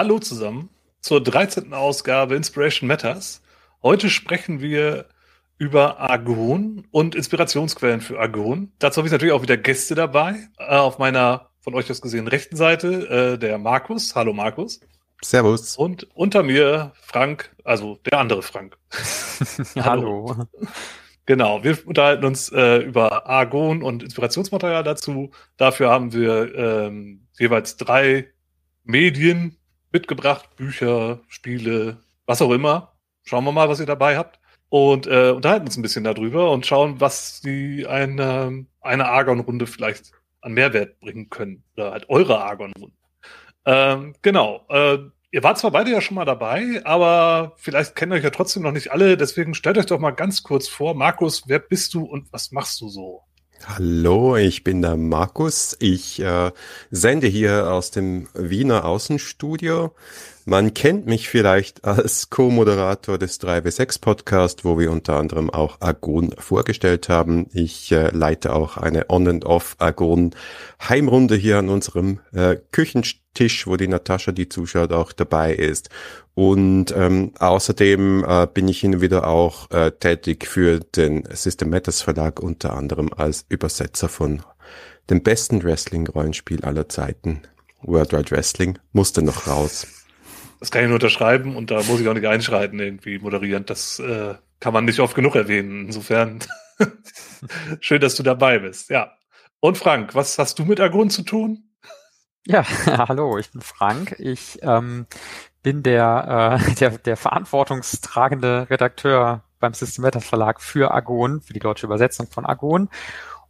Hallo zusammen zur 13. Ausgabe Inspiration Matters. Heute sprechen wir über Argon und Inspirationsquellen für Argon. Dazu habe ich natürlich auch wieder Gäste dabei. Äh, auf meiner von euch aus gesehen rechten Seite äh, der Markus. Hallo Markus. Servus. Und unter mir Frank, also der andere Frank. Hallo. Hallo. Genau, wir unterhalten uns äh, über Argon und Inspirationsmaterial dazu. Dafür haben wir ähm, jeweils drei Medien mitgebracht, Bücher, Spiele, was auch immer. Schauen wir mal, was ihr dabei habt. Und äh, unterhalten uns ein bisschen darüber und schauen, was die eine, eine Argon-Runde vielleicht an Mehrwert bringen können. Oder halt eure Argon-Runde. Ähm, genau. Äh, Ihr wart zwar beide ja schon mal dabei, aber vielleicht kennt euch ja trotzdem noch nicht alle. Deswegen stellt euch doch mal ganz kurz vor. Markus, wer bist du und was machst du so? Hallo, ich bin der Markus. Ich äh, sende hier aus dem Wiener Außenstudio. Man kennt mich vielleicht als Co-Moderator des 3W6 Podcast, wo wir unter anderem auch Argon vorgestellt haben. Ich äh, leite auch eine On and Off Argon Heimrunde hier an unserem äh, Küchentisch, wo die Natascha, die zuschaut, auch dabei ist. Und ähm, außerdem äh, bin ich hin und wieder auch äh, tätig für den System Matters Verlag, unter anderem als Übersetzer von dem besten Wrestling-Rollenspiel aller Zeiten. World Wide Wrestling musste noch raus. Das kann ich nur unterschreiben und da muss ich auch nicht einschreiten, irgendwie moderierend. Das äh, kann man nicht oft genug erwähnen. Insofern schön, dass du dabei bist. Ja. Und Frank, was hast du mit Argon zu tun? Ja, hallo, ich bin Frank. Ich ähm, bin der, äh, der, der verantwortungstragende Redakteur beim System Verlag für Argon, für die deutsche Übersetzung von Argon.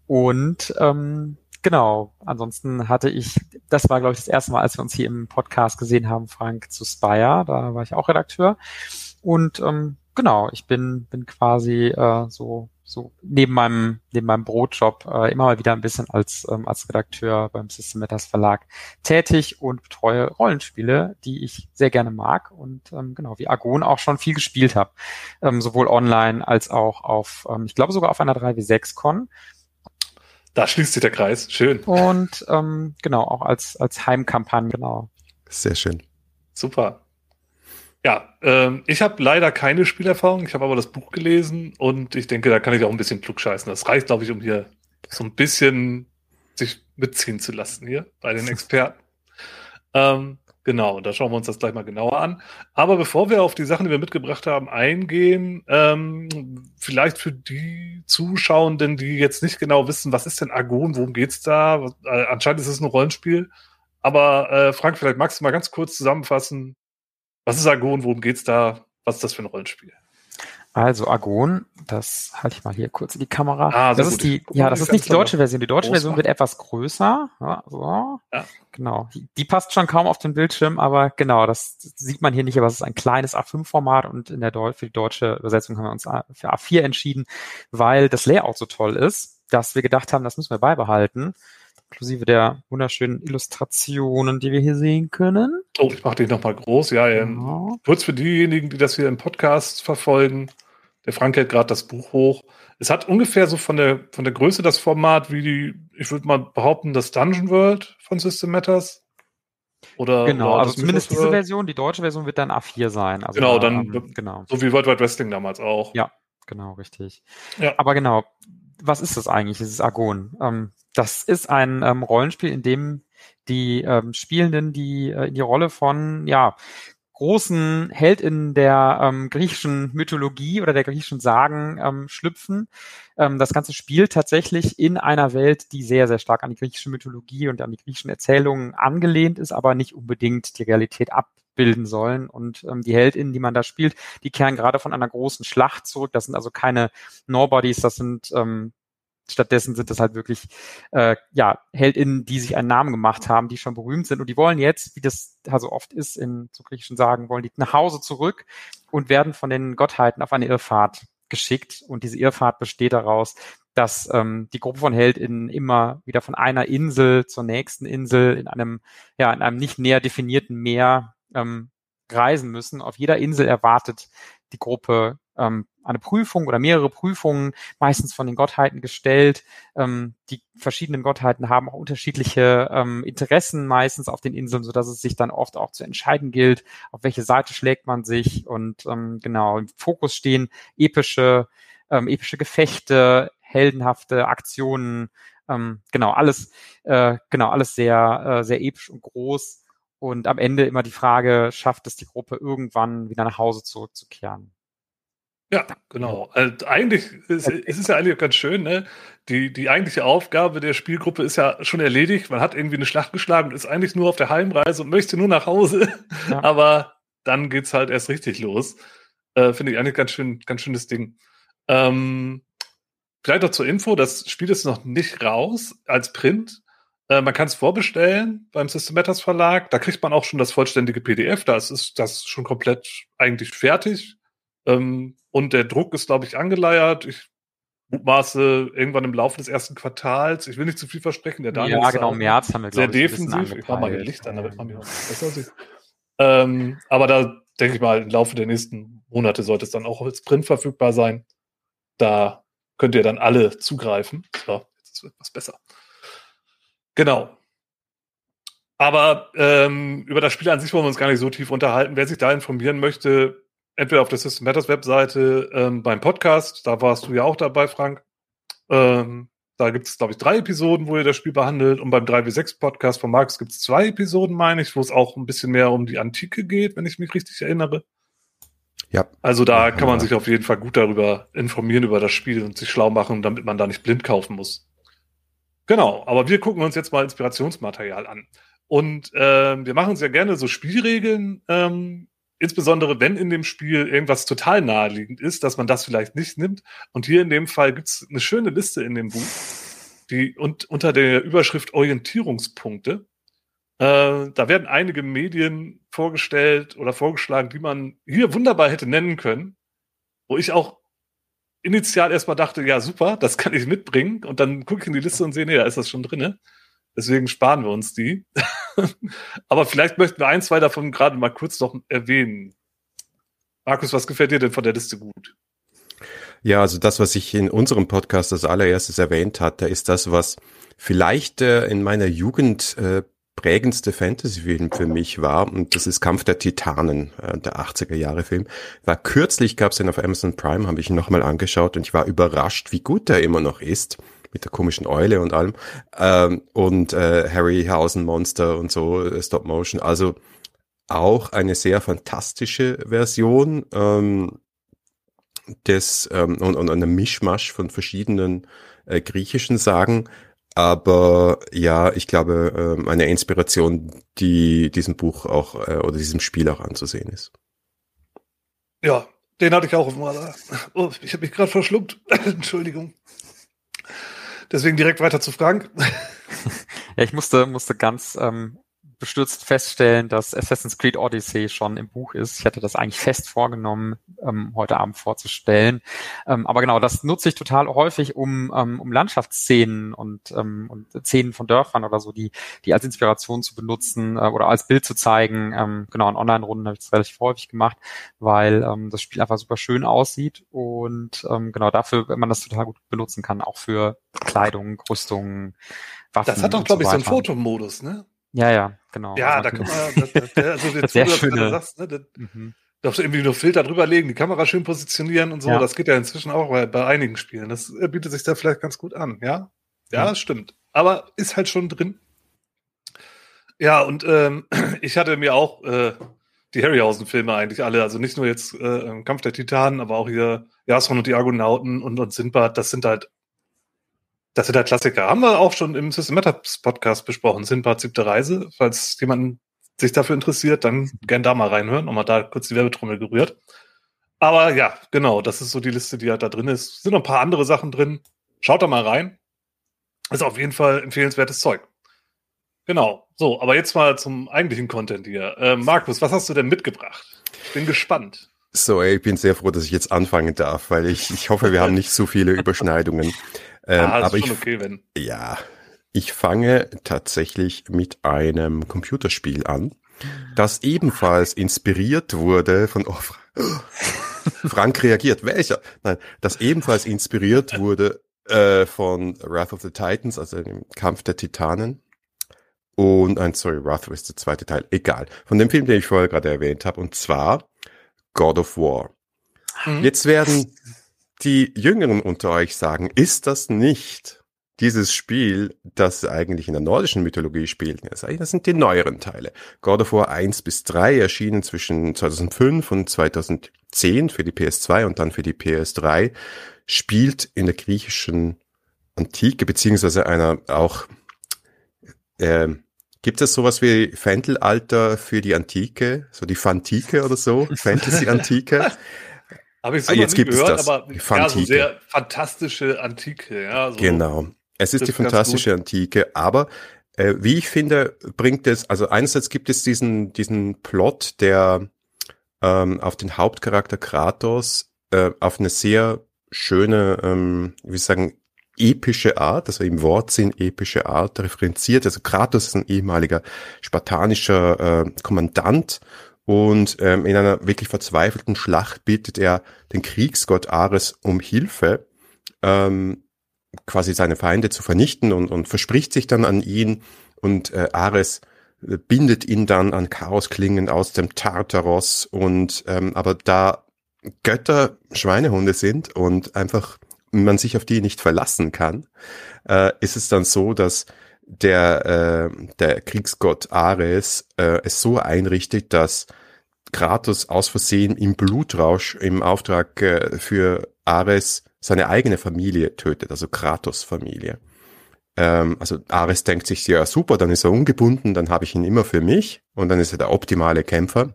Und ähm, Genau. Ansonsten hatte ich, das war, glaube ich, das erste Mal, als wir uns hier im Podcast gesehen haben, Frank, zu Spire. Da war ich auch Redakteur. Und ähm, genau, ich bin, bin quasi äh, so, so neben meinem, neben meinem Brotjob äh, immer mal wieder ein bisschen als, ähm, als Redakteur beim System Matters Verlag tätig und betreue Rollenspiele, die ich sehr gerne mag und ähm, genau, wie Argon auch schon viel gespielt habe. Ähm, sowohl online als auch auf, ähm, ich glaube sogar auf einer 3W6-Con. Da schließt sich der Kreis. Schön. Und ähm, genau, auch als, als Heimkampagne, genau. Sehr schön. Super. Ja, ähm, ich habe leider keine Spielerfahrung, ich habe aber das Buch gelesen und ich denke, da kann ich auch ein bisschen klugscheißen. Das reicht, glaube ich, um hier so ein bisschen sich mitziehen zu lassen hier bei den Experten. ähm, Genau, da schauen wir uns das gleich mal genauer an. Aber bevor wir auf die Sachen, die wir mitgebracht haben, eingehen, ähm, vielleicht für die Zuschauenden, die jetzt nicht genau wissen, was ist denn Argon, worum geht's da? Äh, anscheinend ist es ein Rollenspiel. Aber äh, Frank, vielleicht magst du mal ganz kurz zusammenfassen, was ist Argon, worum geht's da? Was ist das für ein Rollenspiel? Also Argon, das halte ich mal hier kurz in die Kamera. Ah, das ist die, ja, das ist nicht die deutsche Version. Die deutsche Version wird etwas größer. Ja, so. ja. Genau. Die passt schon kaum auf den Bildschirm, aber genau, das sieht man hier nicht, aber es ist ein kleines A5-Format und in der Deu für die deutsche Übersetzung haben wir uns für A4 entschieden, weil das Layout so toll ist, dass wir gedacht haben, das müssen wir beibehalten inklusive der wunderschönen Illustrationen, die wir hier sehen können. Oh, ich mache dich nochmal groß. Ja, ähm, genau. kurz für diejenigen, die das hier im Podcast verfolgen. Der Frank hält gerade das Buch hoch. Es hat ungefähr so von der, von der Größe das Format wie die, ich würde mal behaupten, das Dungeon World von System Matters. Oder, genau, also zumindest diese Version, die deutsche Version wird dann A4 sein. Also genau, dann, ähm, genau. so wie World Wide Wrestling damals auch. Ja, genau, richtig. Ja. Aber genau, was ist das eigentlich? Es ist Argon. Ähm, das ist ein ähm, Rollenspiel, in dem die ähm, Spielenden die äh, die Rolle von ja großen Heldinnen der ähm, griechischen Mythologie oder der griechischen Sagen ähm, schlüpfen. Ähm, das Ganze spielt tatsächlich in einer Welt, die sehr, sehr stark an die griechische Mythologie und an die griechischen Erzählungen angelehnt ist, aber nicht unbedingt die Realität abbilden sollen. Und ähm, die Heldinnen, die man da spielt, die kehren gerade von einer großen Schlacht zurück. Das sind also keine Nobodies, das sind ähm, Stattdessen sind das halt wirklich äh, ja HeldInnen, die sich einen Namen gemacht haben, die schon berühmt sind und die wollen jetzt, wie das also oft ist in so griechischen Sagen, wollen die nach Hause zurück und werden von den Gottheiten auf eine Irrfahrt geschickt und diese Irrfahrt besteht daraus, dass ähm, die Gruppe von HeldInnen immer wieder von einer Insel zur nächsten Insel in einem ja in einem nicht näher definierten Meer ähm, reisen müssen. Auf jeder Insel erwartet die Gruppe ähm, eine Prüfung oder mehrere Prüfungen, meistens von den Gottheiten gestellt. Ähm, die verschiedenen Gottheiten haben auch unterschiedliche ähm, Interessen meistens auf den Inseln, so dass es sich dann oft auch zu entscheiden gilt, auf welche Seite schlägt man sich. Und ähm, genau, im Fokus stehen epische, ähm, epische Gefechte, heldenhafte Aktionen, ähm, genau, alles, äh, genau, alles sehr, äh, sehr episch und groß. Und am Ende immer die Frage, schafft es die Gruppe irgendwann wieder nach Hause zurückzukehren? Ja, genau. Also eigentlich ist, ist es ja eigentlich ganz schön, ne? Die, die eigentliche Aufgabe der Spielgruppe ist ja schon erledigt. Man hat irgendwie eine Schlacht geschlagen und ist eigentlich nur auf der Heimreise und möchte nur nach Hause. Ja. Aber dann geht's halt erst richtig los. Äh, Finde ich eigentlich ganz schön, ganz schönes Ding. Ähm, vielleicht noch zur Info, das Spiel ist noch nicht raus als Print. Äh, man kann es vorbestellen beim System Matters Verlag. Da kriegt man auch schon das vollständige PDF. Da ist das schon komplett eigentlich fertig. Ähm, und der Druck ist, glaube ich, angeleiert. Ich mutmaße irgendwann im Laufe des ersten Quartals. Ich will nicht zu viel versprechen. Der Daniel ja, genau, März haben wir, Sehr defensiv. Ich mache mal den Licht an, damit man mich auch besser sieht. Ähm, aber da denke ich mal, im Laufe der nächsten Monate sollte es dann auch als Print verfügbar sein. Da könnt ihr dann alle zugreifen. So, jetzt ist etwas besser. Genau. Aber ähm, über das Spiel an sich wollen wir uns gar nicht so tief unterhalten. Wer sich da informieren möchte, entweder auf der System Matters Webseite ähm, beim Podcast, da warst du ja auch dabei, Frank. Ähm, da gibt es, glaube ich, drei Episoden, wo ihr das Spiel behandelt. Und beim 3W6 Podcast von Marx gibt es zwei Episoden, meine ich, wo es auch ein bisschen mehr um die Antike geht, wenn ich mich richtig erinnere. Ja. Also da ja, kann man ja. sich auf jeden Fall gut darüber informieren, über das Spiel und sich schlau machen, damit man da nicht blind kaufen muss. Genau, aber wir gucken uns jetzt mal Inspirationsmaterial an. Und äh, wir machen uns ja gerne so Spielregeln ähm, insbesondere wenn in dem Spiel irgendwas total naheliegend ist, dass man das vielleicht nicht nimmt. Und hier in dem Fall gibt's eine schöne Liste in dem Buch, die und unter der Überschrift Orientierungspunkte. Äh, da werden einige Medien vorgestellt oder vorgeschlagen, die man hier wunderbar hätte nennen können, wo ich auch initial erstmal dachte, ja super, das kann ich mitbringen. Und dann gucke ich in die Liste und sehe, nee, da ist das schon drinne. Deswegen sparen wir uns die. Aber vielleicht möchten wir ein, zwei davon gerade mal kurz noch erwähnen. Markus, was gefällt dir denn von der Liste gut? Ja, also das, was ich in unserem Podcast als allererstes erwähnt hatte, ist das, was vielleicht äh, in meiner Jugend äh, prägendste Fantasy-Film für mich war, und das ist Kampf der Titanen, äh, der 80er Jahre Film. War kürzlich, gab es den auf Amazon Prime, habe ich ihn nochmal angeschaut und ich war überrascht, wie gut er immer noch ist mit der komischen Eule und allem. Ähm, und äh, Harryhausen Monster und so, äh, Stop Motion. Also auch eine sehr fantastische Version ähm, des ähm, und, und eine Mischmasch von verschiedenen äh, griechischen Sagen. Aber ja, ich glaube, ähm, eine Inspiration, die diesem Buch auch äh, oder diesem Spiel auch anzusehen ist. Ja, den hatte ich auch auf dem Radar. Oh, ich habe mich gerade verschluckt. Entschuldigung. Deswegen direkt weiter zu Frank. ja, ich musste, musste ganz ähm, bestürzt feststellen, dass Assassin's Creed Odyssey schon im Buch ist. Ich hatte das eigentlich fest vorgenommen, ähm, heute Abend vorzustellen. Ähm, aber genau, das nutze ich total häufig, um, ähm, um Landschaftsszenen und, ähm, und Szenen von Dörfern oder so, die, die als Inspiration zu benutzen äh, oder als Bild zu zeigen. Ähm, genau, in Online-Runden habe ich das relativ häufig gemacht, weil ähm, das Spiel einfach super schön aussieht und ähm, genau dafür, wenn man das total gut benutzen kann, auch für Kleidung, Rüstungen, Waffen. Das hat doch, glaube so ich, so einen Fotomodus, ne? Ja, ja, genau. Ja, also da kann man, das, das, also jetzt, sehr schön. sagst, ne, das, mhm. darfst du irgendwie nur Filter drüber legen, die Kamera schön positionieren und so. Ja. Das geht ja inzwischen auch bei, bei einigen Spielen. Das äh, bietet sich da vielleicht ganz gut an, ja? Ja, das stimmt. Aber ist halt schon drin. Ja, und ähm, ich hatte mir auch äh, die Harryhausen-Filme eigentlich alle, also nicht nur jetzt äh, Kampf der Titanen, aber auch hier Jason und die Argonauten und, und Sindbad, das sind halt das sind halt Klassiker. Haben wir auch schon im System Matters Podcast besprochen. Sinbad siebte Reise. Falls jemand sich dafür interessiert, dann gern da mal reinhören und mal da kurz die Werbetrommel gerührt. Aber ja, genau, das ist so die Liste, die halt da drin ist. Sind noch ein paar andere Sachen drin. Schaut da mal rein. Ist auf jeden Fall empfehlenswertes Zeug. Genau. So, aber jetzt mal zum eigentlichen Content hier. Äh, Markus, was hast du denn mitgebracht? Ich bin gespannt. So, ey, ich bin sehr froh, dass ich jetzt anfangen darf, weil ich, ich hoffe, wir haben nicht so viele Überschneidungen. Ähm, ah, aber ich, okay, wenn. Ja, ich fange tatsächlich mit einem Computerspiel an, das ebenfalls inspiriert wurde von, oh, Frank reagiert. Welcher? Nein, das ebenfalls inspiriert wurde äh, von Wrath of the Titans, also dem Kampf der Titanen. Und ein, sorry, Wrath ist der zweite Teil. Egal. Von dem Film, den ich vorher gerade erwähnt habe. Und zwar God of War. Mhm. Jetzt werden die Jüngeren unter euch sagen, ist das nicht dieses Spiel, das eigentlich in der nordischen Mythologie spielt? Das sind die neueren Teile. God of War 1 bis 3 erschienen zwischen 2005 und 2010 für die PS2 und dann für die PS3, spielt in der griechischen Antike, beziehungsweise einer auch, äh, Gibt es sowas wie Fendelalter für die Antike, so die Fantike oder so, Fantasy-Antike? Habe ich so ah, jetzt gibt gehört, es das. aber ja, so sehr fantastische Antike. Ja, so genau. Es ist die fantastische Antike, aber äh, wie ich finde, bringt es, also einerseits gibt es diesen, diesen Plot, der ähm, auf den Hauptcharakter Kratos äh, auf eine sehr schöne, ähm, wie sagen, epische Art, also im Wortsinn epische Art referenziert. Also Kratos ist ein ehemaliger spartanischer äh, Kommandant und ähm, in einer wirklich verzweifelten Schlacht bittet er den Kriegsgott Ares um Hilfe, ähm, quasi seine Feinde zu vernichten und, und verspricht sich dann an ihn. Und äh, Ares äh, bindet ihn dann an Chaosklingen aus dem Tartaros. Und ähm, aber da Götter Schweinehunde sind und einfach man sich auf die nicht verlassen kann, äh, ist es dann so, dass der, äh, der Kriegsgott Ares äh, es so einrichtet, dass Kratos aus Versehen im Blutrausch im Auftrag äh, für Ares seine eigene Familie tötet, also Kratos Familie. Ähm, also Ares denkt sich, ja super, dann ist er ungebunden, dann habe ich ihn immer für mich und dann ist er der optimale Kämpfer.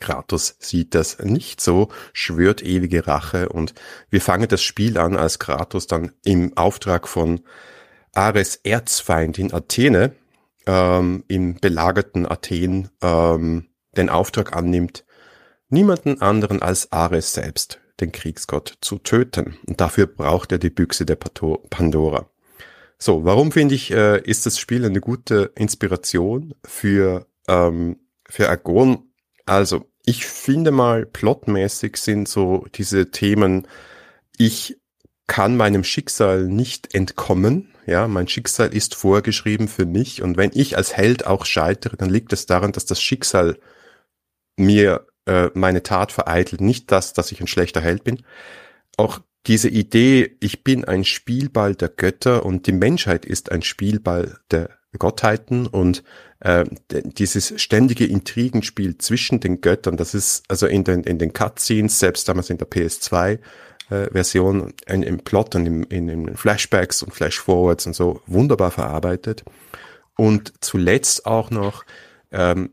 Kratos sieht das nicht so, schwört ewige Rache und wir fangen das Spiel an, als Kratos dann im Auftrag von Ares Erzfeindin Athene ähm, im belagerten Athen ähm, den Auftrag annimmt, niemanden anderen als Ares selbst, den Kriegsgott, zu töten. Und dafür braucht er die Büchse der Pandora. So, warum finde ich, äh, ist das Spiel eine gute Inspiration für, ähm, für Agon? Also, ich finde mal, plotmäßig sind so diese Themen, ich kann meinem Schicksal nicht entkommen. Ja, mein Schicksal ist vorgeschrieben für mich. Und wenn ich als Held auch scheitere, dann liegt es daran, dass das Schicksal mir äh, meine Tat vereitelt, nicht das, dass ich ein schlechter Held bin. Auch diese Idee, ich bin ein Spielball der Götter und die Menschheit ist ein Spielball der Gottheiten und äh, dieses ständige Intrigenspiel zwischen den Göttern, das ist also in den, in den Cutscenes, selbst damals in der PS2 äh, Version, in, im Plot und im, in, in Flashbacks und Flashforwards und so wunderbar verarbeitet. Und zuletzt auch noch ähm,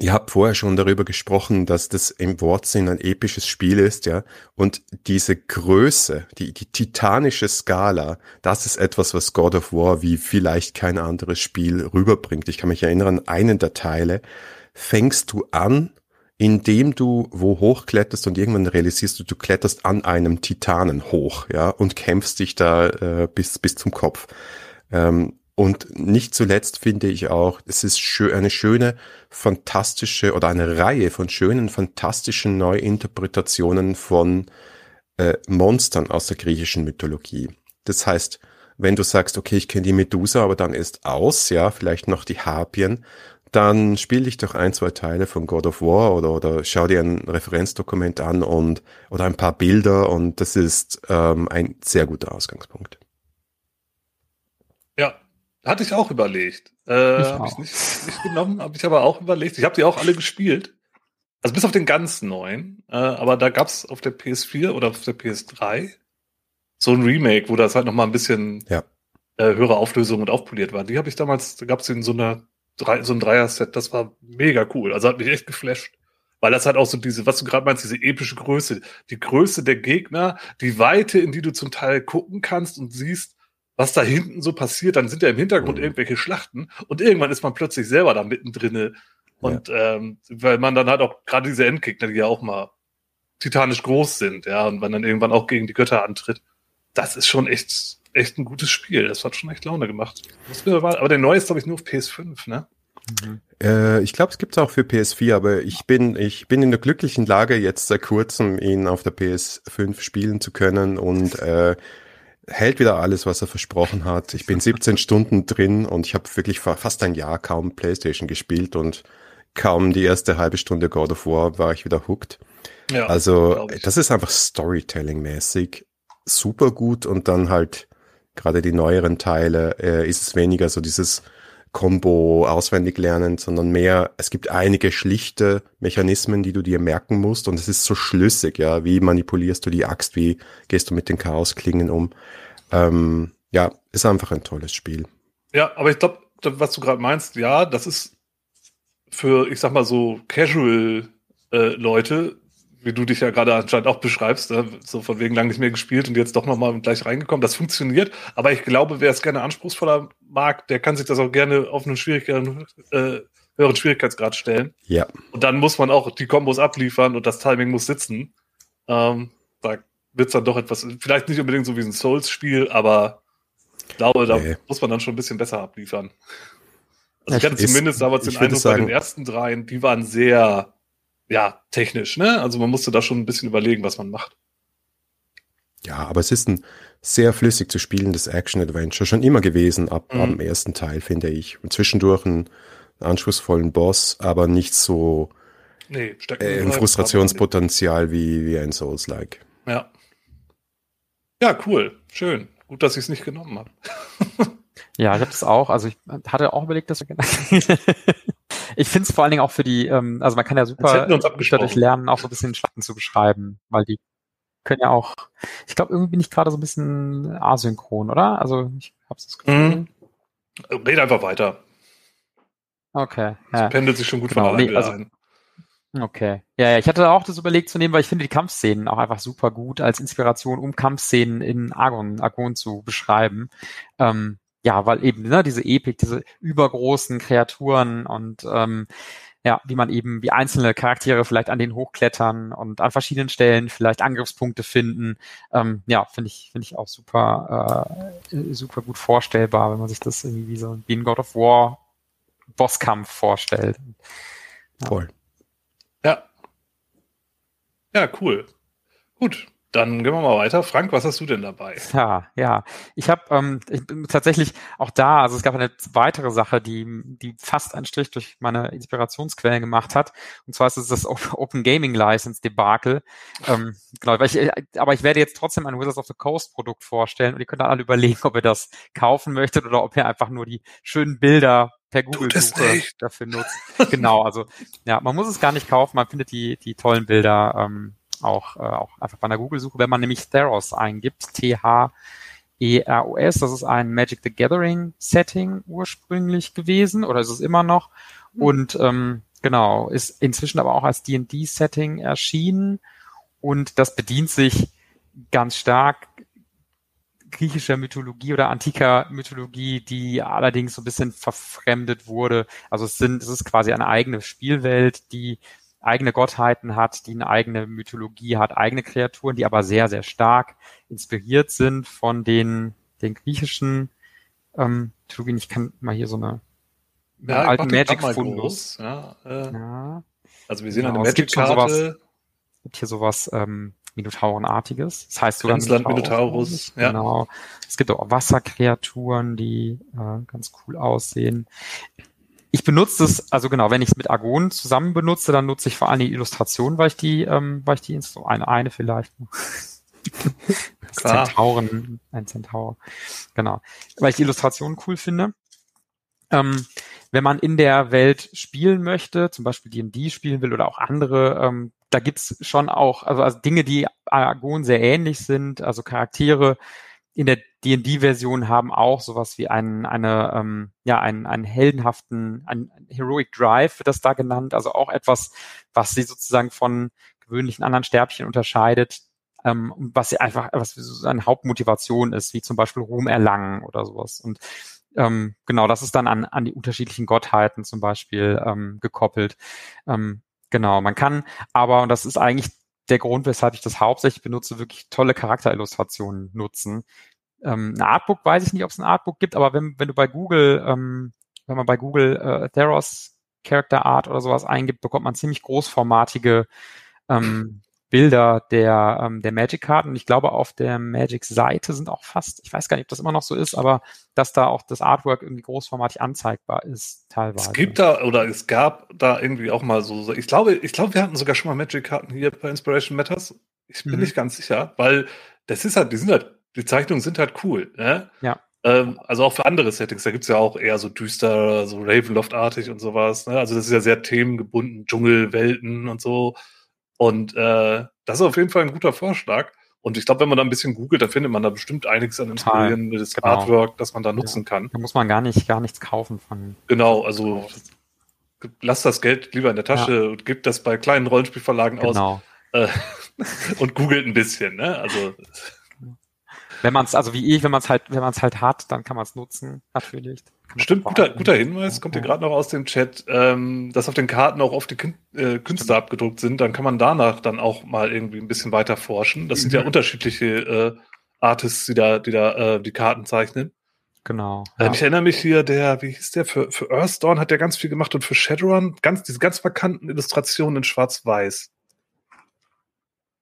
Ihr habt vorher schon darüber gesprochen, dass das im Wortsinn ein episches Spiel ist, ja. Und diese Größe, die, die titanische Skala, das ist etwas, was God of War wie vielleicht kein anderes Spiel rüberbringt. Ich kann mich erinnern, einen der Teile fängst du an, indem du wo hochkletterst und irgendwann realisierst du, du kletterst an einem Titanen hoch, ja, und kämpfst dich da äh, bis, bis zum Kopf. Ähm, und nicht zuletzt finde ich auch, es ist eine schöne, fantastische oder eine Reihe von schönen, fantastischen Neuinterpretationen von äh, Monstern aus der griechischen Mythologie. Das heißt, wenn du sagst, okay, ich kenne die Medusa, aber dann ist aus, ja, vielleicht noch die Harpien, dann spiel dich doch ein, zwei Teile von God of War oder, oder schau dir ein Referenzdokument an und oder ein paar Bilder und das ist ähm, ein sehr guter Ausgangspunkt. Ja, hatte ich auch überlegt. Äh, habe ich nicht, nicht genommen, habe ich aber auch überlegt. Ich habe die auch alle gespielt. Also bis auf den ganz neuen. Äh, aber da gab's auf der PS4 oder auf der PS3 so ein Remake, wo das halt nochmal ein bisschen ja. äh, höhere Auflösung und aufpoliert war. Die habe ich damals, da gab's in so einer so ein Dreier-Set, das war mega cool. Also hat mich echt geflasht. Weil das halt auch so diese, was du gerade meinst, diese epische Größe, die Größe der Gegner, die Weite, in die du zum Teil gucken kannst und siehst, was da hinten so passiert, dann sind ja im Hintergrund mhm. irgendwelche Schlachten und irgendwann ist man plötzlich selber da mittendrin. Und ja. ähm, weil man dann halt auch gerade diese Endgegner, die ja auch mal titanisch groß sind, ja, und man dann irgendwann auch gegen die Götter antritt, das ist schon echt, echt ein gutes Spiel. Das hat schon echt Laune gemacht. Aber der neue ist, glaube ich, nur auf PS5, ne? Mhm. Äh, ich glaube, es gibt es auch für PS4, aber ich bin, ich bin in der glücklichen Lage, jetzt seit kurzem ihn auf der PS5 spielen zu können und äh, hält wieder alles, was er versprochen hat. Ich bin 17 Stunden drin und ich habe wirklich fast ein Jahr kaum PlayStation gespielt und kaum die erste halbe Stunde God of War war ich wieder hooked. Ja, also das ist einfach Storytelling-mäßig super gut und dann halt gerade die neueren Teile äh, ist es weniger so dieses Combo auswendig lernen, sondern mehr, es gibt einige schlichte Mechanismen, die du dir merken musst und es ist so schlüssig, ja, wie manipulierst du die Axt, wie gehst du mit den Chaosklingen um. Ähm, ja, ist einfach ein tolles Spiel. Ja, aber ich glaube, was du gerade meinst, ja, das ist für, ich sag mal so, Casual-Leute, äh, wie du dich ja gerade anscheinend auch beschreibst, ne? so von wegen lang nicht mehr gespielt und jetzt doch nochmal gleich reingekommen. Das funktioniert, aber ich glaube, wer es gerne anspruchsvoller mag, der kann sich das auch gerne auf einen schwierigeren, äh, höheren Schwierigkeitsgrad stellen. Ja. Und dann muss man auch die Kombos abliefern und das Timing muss sitzen. Ähm, da wird es dann doch etwas, vielleicht nicht unbedingt so wie ein Souls-Spiel, aber ich glaube, da nee. muss man dann schon ein bisschen besser abliefern. Also ich hatte zumindest damals den Eindruck bei den ersten dreien, die waren sehr ja, technisch, ne? Also man musste da schon ein bisschen überlegen, was man macht. Ja, aber es ist ein sehr flüssig zu spielendes Action-Adventure, schon immer gewesen, ab, mhm. ab dem ersten Teil, finde ich. Und zwischendurch einen anspruchsvollen Boss, aber nicht so nee, äh, ein Frustrationspotenzial wie, wie ein Souls-like. Ja. Ja, cool. Schön. Gut, dass ich es nicht genommen habe. ja, ich habe es auch. Also ich hatte auch überlegt, dass wir ich finde es vor allen Dingen auch für die, ähm, also man kann ja super dadurch lernen, auch so ein bisschen Schatten zu beschreiben, weil die können ja auch, ich glaube, irgendwie bin ich gerade so ein bisschen asynchron, oder? Also ich habe das Gefühl. Mhm. Red einfach weiter. Okay. Das ja. pendelt sich schon gut genau, von alleine nee, also, ein. Okay. Ja, ja, ich hatte auch das überlegt zu nehmen, weil ich finde die Kampfszenen auch einfach super gut als Inspiration, um Kampfszenen in Argon, Argon zu beschreiben. Ähm, ja, weil eben ne, diese Epik, diese übergroßen Kreaturen und ähm, ja, wie man eben, wie einzelne Charaktere vielleicht an den hochklettern und an verschiedenen Stellen vielleicht Angriffspunkte finden. Ähm, ja, finde ich, finde ich auch super, äh, super gut vorstellbar, wenn man sich das irgendwie wie so wie ein God of War Bosskampf vorstellt. Ja. Voll. Ja. Ja, cool. Gut. Dann gehen wir mal weiter. Frank, was hast du denn dabei? Ja, ja. Ich habe ähm, ich bin tatsächlich auch da, also es gab eine weitere Sache, die, die fast einen Strich durch meine Inspirationsquellen gemacht hat. Und zwar ist es das Open Gaming License Debakel. Ähm, genau, weil ich, aber ich werde jetzt trotzdem ein Wizards of the Coast Produkt vorstellen und ihr könnt dann alle überlegen, ob ihr das kaufen möchtet oder ob ihr einfach nur die schönen Bilder per Google-Suche dafür nutzt. genau, also ja, man muss es gar nicht kaufen, man findet die, die tollen Bilder ähm, auch, äh, auch einfach bei einer Google-Suche, wenn man nämlich Theros eingibt, T-H-E-R-O-S, das ist ein Magic the Gathering Setting ursprünglich gewesen oder ist es immer noch mhm. und ähm, genau, ist inzwischen aber auch als D&D Setting erschienen und das bedient sich ganz stark griechischer Mythologie oder antiker Mythologie, die allerdings so ein bisschen verfremdet wurde. Also es sind, es ist quasi eine eigene Spielwelt, die eigene Gottheiten hat, die eine eigene Mythologie hat, eigene Kreaturen, die aber sehr, sehr stark inspiriert sind von den, den griechischen ähm, Mythologien. Ich kann mal hier so eine, ja, alten Magic-Fundus. Ja, äh, ja. Also wir sehen genau, eine Magic-Karte. Es gibt hier sowas ähm, Minotaurenartiges. Das heißt sogar Minotaurus. Minotaurus ja. Genau. Es gibt auch Wasserkreaturen, die äh, ganz cool aussehen ich benutze es, also genau, wenn ich es mit Argon zusammen benutze, dann nutze ich vor allem die Illustration, weil ich die, ähm, weil ich die so eine, eine vielleicht. Zentauren, ein Zentaur. Genau. Weil ich die Illustration cool finde. Ähm, wenn man in der Welt spielen möchte, zum Beispiel D&D spielen will oder auch andere, ähm, da gibt's schon auch also, also Dinge, die Argon sehr ähnlich sind, also Charaktere, in der D&D-Version haben auch sowas wie einen, eine, ähm, ja, einen, einen heldenhaften, ein Heroic Drive wird das da genannt, also auch etwas, was sie sozusagen von gewöhnlichen anderen Sterbchen unterscheidet, ähm, was sie einfach, was so eine Hauptmotivation ist, wie zum Beispiel Ruhm erlangen oder sowas. Und ähm, genau, das ist dann an, an die unterschiedlichen Gottheiten zum Beispiel ähm, gekoppelt. Ähm, genau, man kann aber, und das ist eigentlich der Grund, weshalb ich das hauptsächlich benutze, wirklich tolle Charakterillustrationen nutzen. Ähm, ein Artbook weiß ich nicht, ob es ein Artbook gibt, aber wenn, wenn du bei Google ähm, wenn man bei Google äh, Theros Character Art oder sowas eingibt, bekommt man ziemlich großformatige ähm, Bilder der, ähm, der Magic-Karten. Ich glaube, auf der Magic-Seite sind auch fast, ich weiß gar nicht, ob das immer noch so ist, aber dass da auch das Artwork irgendwie großformatig anzeigbar ist, teilweise. Es gibt da, oder es gab da irgendwie auch mal so, ich glaube, ich glaube, wir hatten sogar schon mal Magic-Karten hier bei Inspiration Matters. Ich bin mhm. nicht ganz sicher, weil das ist halt, die sind halt, die Zeichnungen sind halt cool, ne? Ja. Ähm, also auch für andere Settings, da gibt's ja auch eher so düster, so Ravenloft-artig und sowas. Ne? Also das ist ja sehr themengebunden, Dschungel, Welten und so. Und äh, das ist auf jeden Fall ein guter Vorschlag. Und ich glaube, wenn man da ein bisschen googelt, dann findet man da bestimmt einiges an inspirierendes genau. Artwork, das man da nutzen ja. kann. Da muss man gar nicht, gar nichts kaufen von. Genau, also lasst das Geld lieber in der Tasche ja. und gebt das bei kleinen Rollenspielverlagen genau. aus. Äh, und googelt ein bisschen, ne? Also wenn man es, also wie ich, wenn man es halt, wenn man es halt hat, dann kann man es nutzen, natürlich. Stimmt, guter, guter Hinweis, kommt hier gerade noch aus dem Chat, ähm, dass auf den Karten auch oft die Kün äh, Künstler Stimmt. abgedruckt sind, dann kann man danach dann auch mal irgendwie ein bisschen weiter forschen. Das mhm. sind ja mhm. unterschiedliche äh, Artists, die da, die da äh, die Karten zeichnen. Genau. Ähm, ja. ich erinnere mich hier, der, wie hieß der, für, für Earthdawn hat der ganz viel gemacht und für Shadowrun ganz, diese ganz markanten Illustrationen in Schwarz-Weiß.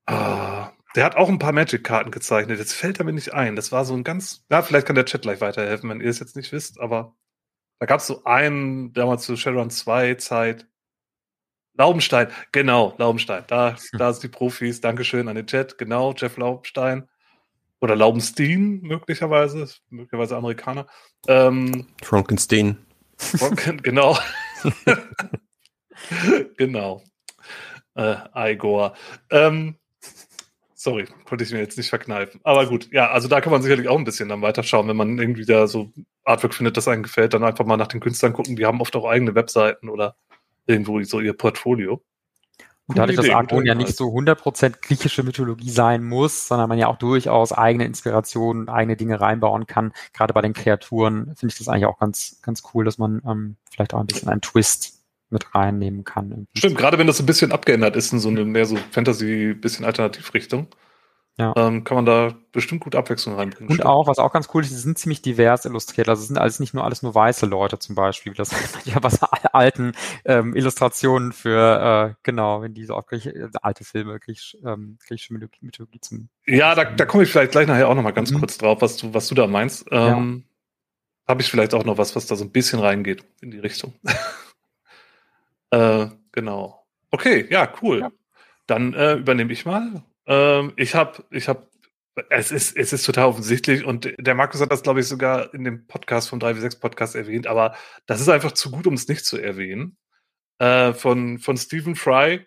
Ah, der hat auch ein paar Magic-Karten gezeichnet. Jetzt fällt er mir nicht ein. Das war so ein ganz. Ja, vielleicht kann der Chat gleich weiterhelfen, wenn ihr es jetzt nicht wisst, aber da gab es so einen, damals zu Shadowrun 2 Zeit. Laubenstein, genau, Laubenstein. Da, da sind die Profis. Dankeschön an den Chat. Genau, Jeff Laubenstein. Oder Laubenstein, möglicherweise. Möglicherweise Amerikaner. Ähm, Frankenstein. Franken, genau. genau. Äh, Igor. Ähm, Sorry, konnte ich mir jetzt nicht verkneifen. Aber gut, ja, also da kann man sicherlich auch ein bisschen dann weiterschauen, wenn man irgendwie da so Artwork findet, das einem gefällt, dann einfach mal nach den Künstlern gucken. Die haben oft auch eigene Webseiten oder irgendwo so ihr Portfolio. Und dadurch, dass Argon ja nicht so 100% griechische Mythologie sein muss, sondern man ja auch durchaus eigene Inspirationen, eigene Dinge reinbauen kann, gerade bei den Kreaturen, finde ich das eigentlich auch ganz, ganz cool, dass man ähm, vielleicht auch ein bisschen einen Twist mit reinnehmen kann. Stimmt, gerade wenn das ein bisschen abgeändert ist in so eine mehr so Fantasy, bisschen Alternativrichtung. Ja. Ähm, kann man da bestimmt gut Abwechslung reinbringen. Und stimmt. auch, was auch ganz cool ist, sie sind ziemlich divers illustriert. Also es sind alles nicht nur alles nur weiße Leute zum Beispiel, wie das ja was alten ähm, Illustrationen für äh, genau, wenn diese auch Griech, äh, alte Filme, Griech, ähm, griechische Mythologie, zum. Ja, da, da komme ich vielleicht gleich nachher auch noch mal ganz mhm. kurz drauf, was du was du da meinst. Ähm, ja. Habe ich vielleicht auch noch was, was da so ein bisschen reingeht in die Richtung. Äh, genau. Okay, ja, cool. Ja. Dann äh, übernehme ich mal. Ähm, ich habe, ich habe, es ist, es ist total offensichtlich und der Markus hat das, glaube ich, sogar in dem Podcast vom 3W6 Podcast erwähnt, aber das ist einfach zu gut, um es nicht zu erwähnen. Äh, von, von Stephen Fry,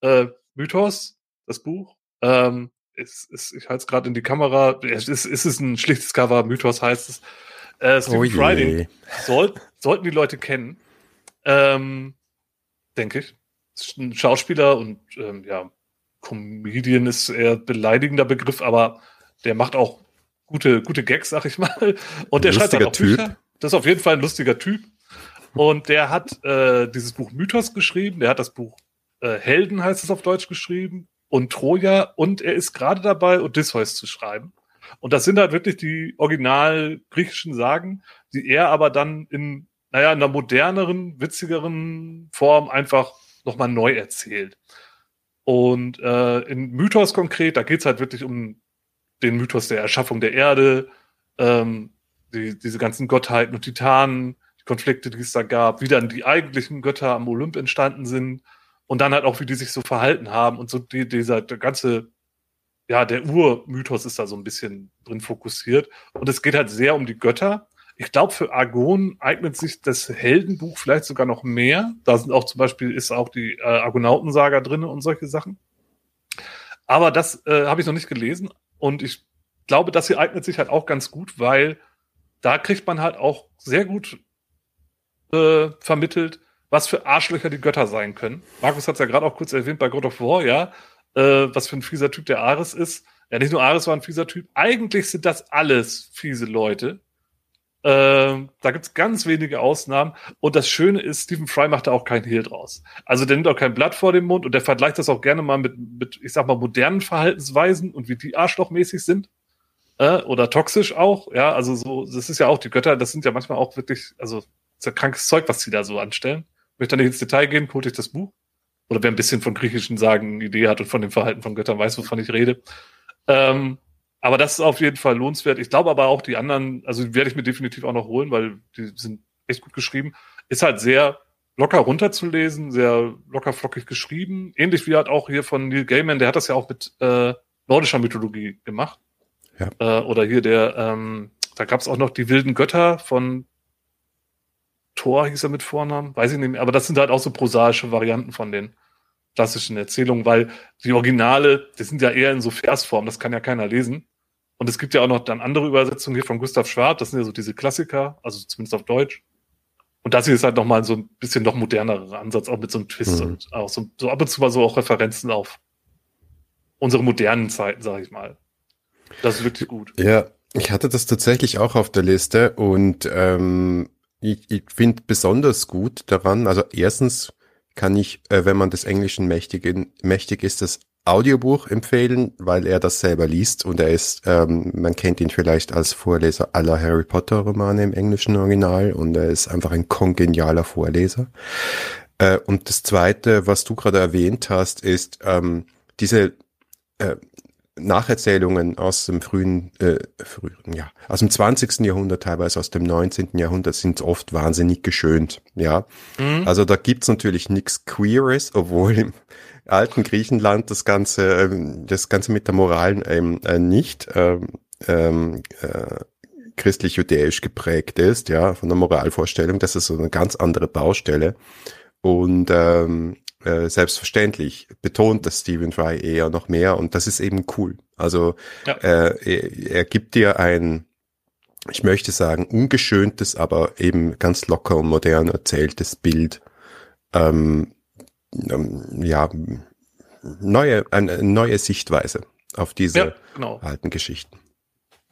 äh, Mythos, das Buch. Ähm, es, es, ich halte es gerade in die Kamera. Es ist, es ist ein schlichtes Cover, Mythos heißt es. Äh, Stephen oh Fry, den soll, sollten die Leute kennen. Ähm, denke ich. Ein Schauspieler und ähm, ja, Comedian ist eher beleidigender Begriff, aber der macht auch gute, gute Gags, sag ich mal. Und der schreibt dann auch typ. Bücher. Das ist auf jeden Fall ein lustiger Typ. Und der hat äh, dieses Buch Mythos geschrieben, der hat das Buch äh, Helden, heißt es auf Deutsch geschrieben, und Troja, und er ist gerade dabei, Odysseus zu schreiben. Und das sind halt wirklich die original griechischen Sagen, die er aber dann in naja, in einer moderneren, witzigeren Form einfach nochmal neu erzählt. Und äh, in Mythos konkret, da geht's halt wirklich um den Mythos der Erschaffung der Erde, ähm, die, diese ganzen Gottheiten und Titanen, die Konflikte, die es da gab, wie dann die eigentlichen Götter am Olymp entstanden sind und dann halt auch, wie die sich so verhalten haben und so die, dieser der ganze, ja, der Urmythos ist da so ein bisschen drin fokussiert. Und es geht halt sehr um die Götter, ich glaube, für Argon eignet sich das Heldenbuch vielleicht sogar noch mehr. Da sind auch zum Beispiel, ist auch die äh, Argonautensaga drin und solche Sachen. Aber das äh, habe ich noch nicht gelesen. Und ich glaube, das hier eignet sich halt auch ganz gut, weil da kriegt man halt auch sehr gut äh, vermittelt, was für Arschlöcher die Götter sein können. Markus hat es ja gerade auch kurz erwähnt bei God of War, ja, äh, was für ein fieser Typ der Ares ist. Ja, nicht nur Ares war ein fieser Typ. Eigentlich sind das alles fiese Leute. Ähm, da gibt's ganz wenige Ausnahmen. Und das Schöne ist, Stephen Fry macht da auch keinen Hehl draus. Also der nimmt auch kein Blatt vor den Mund und der vergleicht das auch gerne mal mit, mit ich sag mal, modernen Verhaltensweisen und wie die arschlochmäßig sind. Äh, oder toxisch auch. Ja, also so, das ist ja auch die Götter, das sind ja manchmal auch wirklich, also ist ja krankes Zeug, was sie da so anstellen. Möchte dann nicht ins Detail gehen, holt euch das Buch. Oder wer ein bisschen von griechischen Sagen Idee hat und von dem Verhalten von Göttern weiß, wovon ich rede. Ähm, aber das ist auf jeden Fall lohnenswert. Ich glaube aber auch die anderen, also die werde ich mir definitiv auch noch holen, weil die sind echt gut geschrieben. Ist halt sehr locker runterzulesen, sehr locker flockig geschrieben. Ähnlich wie halt auch hier von Neil Gaiman, der hat das ja auch mit äh, nordischer Mythologie gemacht. Ja. Äh, oder hier der, ähm, da gab es auch noch die wilden Götter von Thor hieß er mit Vornamen, weiß ich nicht mehr, aber das sind halt auch so prosaische Varianten von den klassischen Erzählungen, weil die Originale, die sind ja eher in so Versform, das kann ja keiner lesen. Und es gibt ja auch noch dann andere Übersetzungen hier von Gustav Schwab, das sind ja so diese Klassiker, also zumindest auf Deutsch. Und das hier ist halt nochmal so ein bisschen noch modernerer Ansatz, auch mit so einem Twist mhm. und auch so, so ab und zu mal so auch Referenzen auf unsere modernen Zeiten, sag ich mal. Das ist wirklich gut. Ja, ich hatte das tatsächlich auch auf der Liste und ähm, ich, ich finde besonders gut daran, also erstens kann ich, äh, wenn man des Englischen mächtig, in, mächtig ist, das Audiobuch empfehlen, weil er das selber liest und er ist, ähm, man kennt ihn vielleicht als Vorleser aller Harry Potter Romane im englischen Original und er ist einfach ein kongenialer Vorleser. Äh, und das zweite, was du gerade erwähnt hast, ist ähm, diese äh, Nacherzählungen aus dem frühen, äh, frühen, ja, aus dem 20. Jahrhundert, teilweise aus dem 19. Jahrhundert, sind oft wahnsinnig geschönt, ja. Mhm. Also da gibt's natürlich nichts Queeres, obwohl im alten Griechenland das Ganze, ähm, das Ganze mit der Moral ähm, äh, nicht ähm, ähm, äh, christlich-judäisch geprägt ist, ja, von der Moralvorstellung. Das ist so eine ganz andere Baustelle. Und ähm, äh, selbstverständlich betont das Stephen Fry eher noch mehr und das ist eben cool. Also ja. äh, er, er gibt dir ein, ich möchte sagen, ungeschöntes, aber eben ganz locker und modern erzähltes Bild. Ähm, ähm, ja, neue, eine neue Sichtweise auf diese ja, genau. alten Geschichten.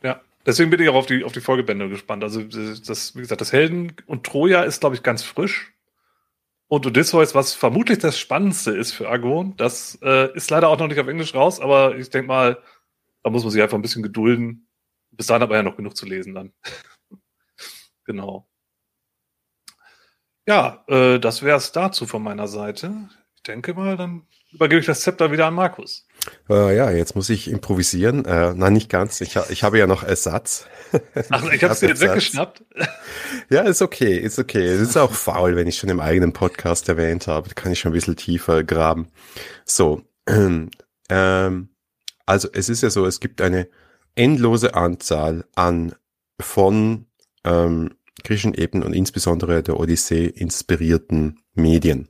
Ja, deswegen bin ich auch auf die, auf die Folgebände gespannt. Also das, wie gesagt, das Helden und Troja ist, glaube ich, ganz frisch. Und Odysseus, was vermutlich das Spannendste ist für Argon, das äh, ist leider auch noch nicht auf Englisch raus, aber ich denke mal, da muss man sich einfach ein bisschen gedulden. Bis dahin aber ja noch genug zu lesen dann. genau. Ja, äh, das wäre es dazu von meiner Seite. Ich denke mal, dann übergebe ich das Zepter wieder an Markus. Äh, ja, jetzt muss ich improvisieren. Äh, nein, nicht ganz. Ich, ich habe ja noch Ersatz. Ach, ich habe es dir jetzt weggeschnappt. Ja, ist okay, ist okay. Es ist auch faul, wenn ich schon im eigenen Podcast erwähnt habe. Da kann ich schon ein bisschen tiefer graben. So, ähm, also es ist ja so, es gibt eine endlose Anzahl an von ähm, griechischen Ebenen und insbesondere der Odyssee inspirierten Medien.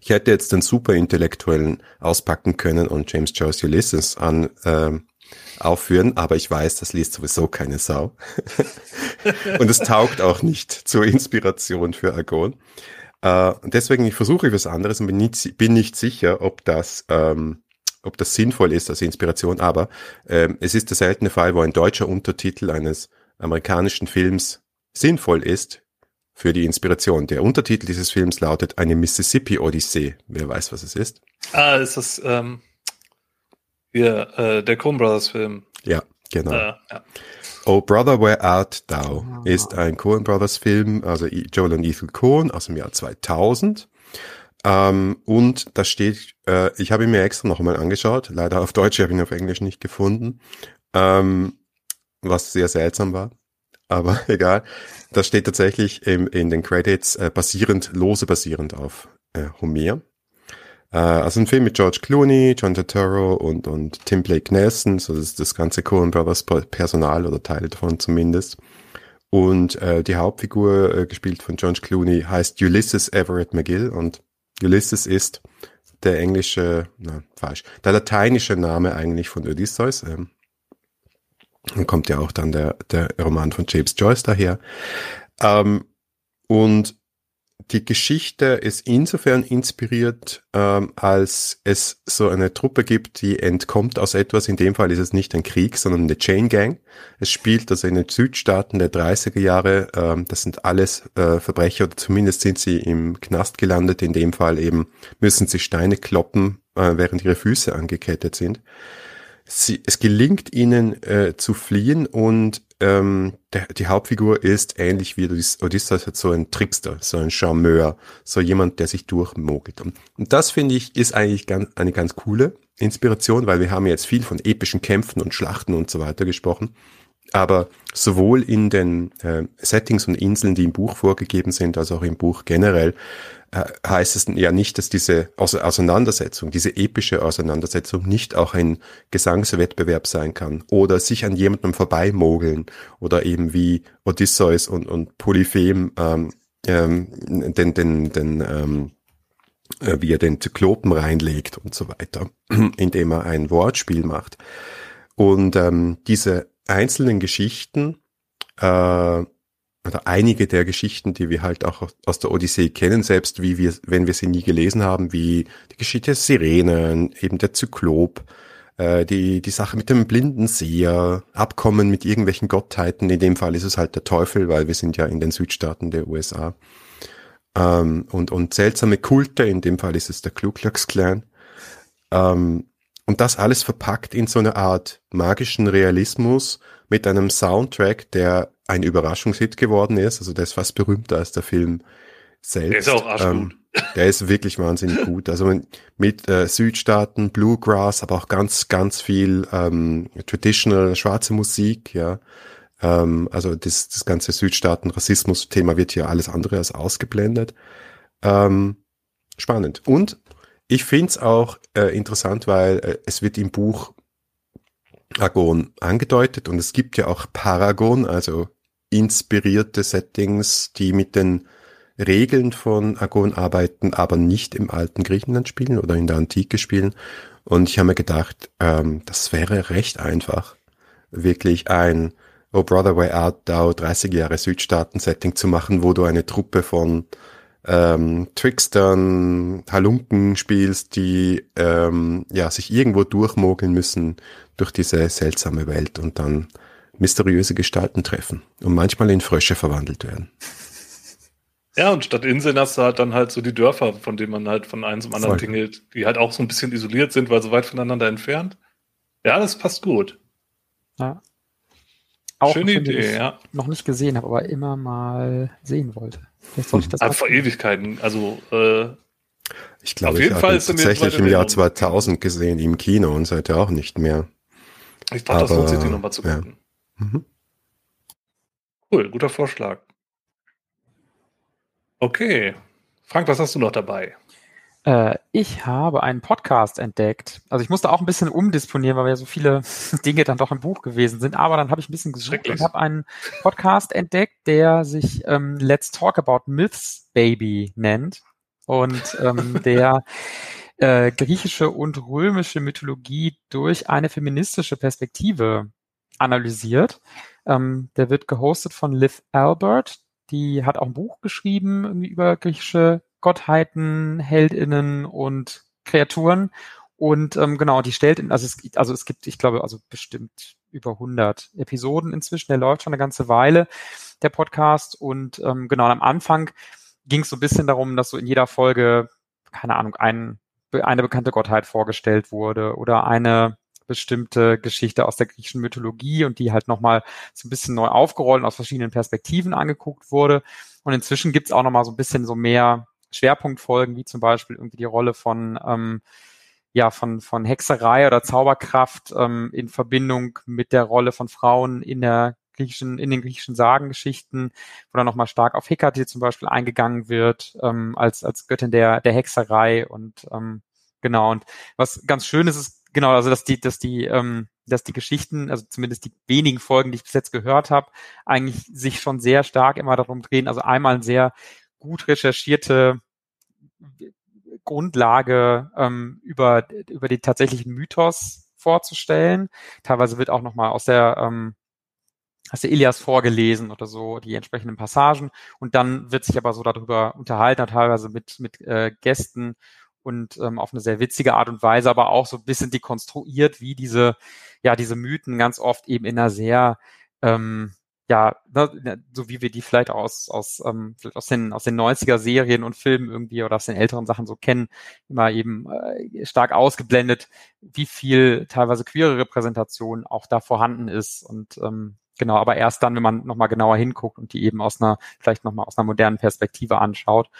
Ich hätte jetzt den Superintellektuellen auspacken können und James Joyce Ulysses an äh, aufführen, aber ich weiß, das liest sowieso keine Sau. und es taugt auch nicht zur Inspiration für Argon. Äh, deswegen ich versuche was anderes und bin nicht, bin nicht sicher, ob das ähm, ob das sinnvoll ist als Inspiration, aber ähm, es ist der seltene Fall, wo ein deutscher Untertitel eines amerikanischen Films sinnvoll ist für die Inspiration. Der Untertitel dieses Films lautet Eine Mississippi Odyssee. Wer weiß, was es ist? Ah, ist das ähm, hier, äh, der Coen Brothers Film. Ja, genau. Äh, ja. Oh Brother, Where Art Thou ah. ist ein Coen Brothers Film, also Joel und Ethan Coen aus dem Jahr 2000. Ähm, und da steht, äh, ich habe ihn mir extra nochmal angeschaut, leider auf Deutsch, ich habe ihn auf Englisch nicht gefunden, ähm, was sehr seltsam war aber egal. Das steht tatsächlich im, in den Credits äh, basierend, lose basierend auf äh, Homer. Äh, also ein Film mit George Clooney, John Turturro und, und Tim Blake Nelson, so das, das ganze Coen Brothers Personal oder Teile davon zumindest. Und äh, die Hauptfigur, äh, gespielt von George Clooney, heißt Ulysses Everett McGill und Ulysses ist der englische, na, falsch, der lateinische Name eigentlich von Odysseus. Ähm, dann kommt ja auch dann der, der Roman von James Joyce daher. Ähm, und die Geschichte ist insofern inspiriert, ähm, als es so eine Truppe gibt, die entkommt aus etwas. In dem Fall ist es nicht ein Krieg, sondern eine Chain Gang. Es spielt also in den Südstaaten der 30er Jahre. Ähm, das sind alles äh, Verbrecher oder zumindest sind sie im Knast gelandet. In dem Fall eben müssen sie Steine kloppen, äh, während ihre Füße angekettet sind. Sie, es gelingt ihnen äh, zu fliehen und ähm, der, die Hauptfigur ist ähnlich wie Odysseus so ein Trickster, so ein Charmeur, so jemand, der sich durchmogelt. Und, und das finde ich ist eigentlich ganz, eine ganz coole Inspiration, weil wir haben jetzt viel von epischen Kämpfen und Schlachten und so weiter gesprochen. Aber sowohl in den äh, Settings und Inseln, die im Buch vorgegeben sind, als auch im Buch generell, heißt es ja nicht, dass diese Auseinandersetzung, diese epische Auseinandersetzung nicht auch ein Gesangswettbewerb sein kann oder sich an jemandem vorbeimogeln oder eben wie Odysseus und, und Polyphem ähm, ähm, den, den, den ähm, äh, wie er den Zyklopen reinlegt und so weiter, indem er ein Wortspiel macht. Und ähm, diese einzelnen Geschichten äh, oder einige der Geschichten, die wir halt auch aus der Odyssee kennen, selbst wie wir, wenn wir sie nie gelesen haben, wie die Geschichte der Sirenen, eben der Zyklop, äh, die, die Sache mit dem blinden Seher, Abkommen mit irgendwelchen Gottheiten, in dem Fall ist es halt der Teufel, weil wir sind ja in den Südstaaten der USA. Ähm, und, und seltsame Kulte, in dem Fall ist es der Ku Klux Klan. Ähm, und das alles verpackt in so eine Art magischen Realismus mit einem Soundtrack, der ein Überraschungshit geworden ist. Also der ist fast berühmter als der Film selbst. Der ist auch arschgut. Ähm, der ist wirklich wahnsinnig gut. Also mit äh, Südstaaten, Bluegrass, aber auch ganz, ganz viel ähm, traditional schwarze Musik, ja. Ähm, also das, das ganze Südstaaten-Rassismus-Thema wird hier alles andere als ausgeblendet. Ähm, spannend. Und ich find's auch äh, interessant, weil äh, es wird im Buch Agon angedeutet und es gibt ja auch Paragon, also inspirierte Settings, die mit den Regeln von Agon arbeiten, aber nicht im alten Griechenland spielen oder in der Antike spielen. Und ich habe mir gedacht, ähm, das wäre recht einfach, wirklich ein Oh Brother, Where Art Thou 30 Jahre Südstaaten-Setting zu machen, wo du eine Truppe von ähm, Trickstern, Halunken spielst, die ähm, ja sich irgendwo durchmogeln müssen durch diese seltsame Welt und dann mysteriöse Gestalten treffen und manchmal in Frösche verwandelt werden. Ja, und statt Inseln hast du halt dann halt so die Dörfer, von denen man halt von einem zum anderen Voll. tingelt, die halt auch so ein bisschen isoliert sind, weil so weit voneinander entfernt. Ja, das passt gut. Ja. Auch Schöne Idee, ja. Noch nicht gesehen habe, aber immer mal sehen wollte. Vielleicht sollte ich das also vor Ewigkeiten. Also äh, ich glaube, ich habe tatsächlich im Jahr 2000 gesehen im Kino und seitdem auch nicht mehr. Ich dachte, das lohnt sich, die nochmal zu gucken. Ja. Mhm. Cool, guter Vorschlag. Okay. Frank, was hast du noch dabei? Äh, ich habe einen Podcast entdeckt. Also ich musste auch ein bisschen umdisponieren, weil ja so viele Dinge dann doch im Buch gewesen sind. Aber dann habe ich ein bisschen gesucht und habe einen Podcast entdeckt, der sich ähm, Let's Talk About Myths Baby nennt. Und ähm, der äh, griechische und römische Mythologie durch eine feministische Perspektive analysiert. Ähm, der wird gehostet von Liv Albert. Die hat auch ein Buch geschrieben irgendwie über griechische Gottheiten, Heldinnen und Kreaturen. Und ähm, genau, die stellt, in, also es, also es gibt, ich glaube, also bestimmt über 100 Episoden inzwischen. Der läuft schon eine ganze Weile, der Podcast. Und ähm, genau, am Anfang ging es so ein bisschen darum, dass so in jeder Folge, keine Ahnung, ein, eine bekannte Gottheit vorgestellt wurde oder eine bestimmte Geschichte aus der griechischen Mythologie und die halt nochmal so ein bisschen neu aufgerollt und aus verschiedenen Perspektiven angeguckt wurde. Und inzwischen gibt's auch nochmal so ein bisschen so mehr Schwerpunktfolgen, wie zum Beispiel irgendwie die Rolle von ähm, ja, von, von Hexerei oder Zauberkraft ähm, in Verbindung mit der Rolle von Frauen in der griechischen, in den griechischen Sagengeschichten, wo dann nochmal stark auf Hekate zum Beispiel eingegangen wird, ähm, als, als Göttin der, der Hexerei und ähm, genau. Und was ganz schön ist, ist genau, also dass die, dass die, ähm, dass die Geschichten, also zumindest die wenigen Folgen, die ich bis jetzt gehört habe, eigentlich sich schon sehr stark immer darum drehen. Also einmal ein sehr gut recherchierte Grundlage ähm, über, über den tatsächlichen Mythos vorzustellen. Teilweise wird auch nochmal aus der ähm, aus der Ilias vorgelesen oder so, die entsprechenden Passagen. Und dann wird sich aber so darüber unterhalten, teilweise mit, mit äh, Gästen und ähm, auf eine sehr witzige Art und Weise, aber auch so ein bisschen dekonstruiert, wie diese, ja, diese Mythen ganz oft eben in einer sehr ähm, ja, ne, ne, so wie wir die vielleicht aus, aus, ähm, vielleicht aus den, aus den 90er Serien und Filmen irgendwie oder aus den älteren Sachen so kennen, immer eben äh, stark ausgeblendet, wie viel teilweise queere Repräsentation auch da vorhanden ist und ähm, genau, aber erst dann, wenn man nochmal genauer hinguckt und die eben aus einer, vielleicht nochmal aus einer modernen Perspektive anschaut.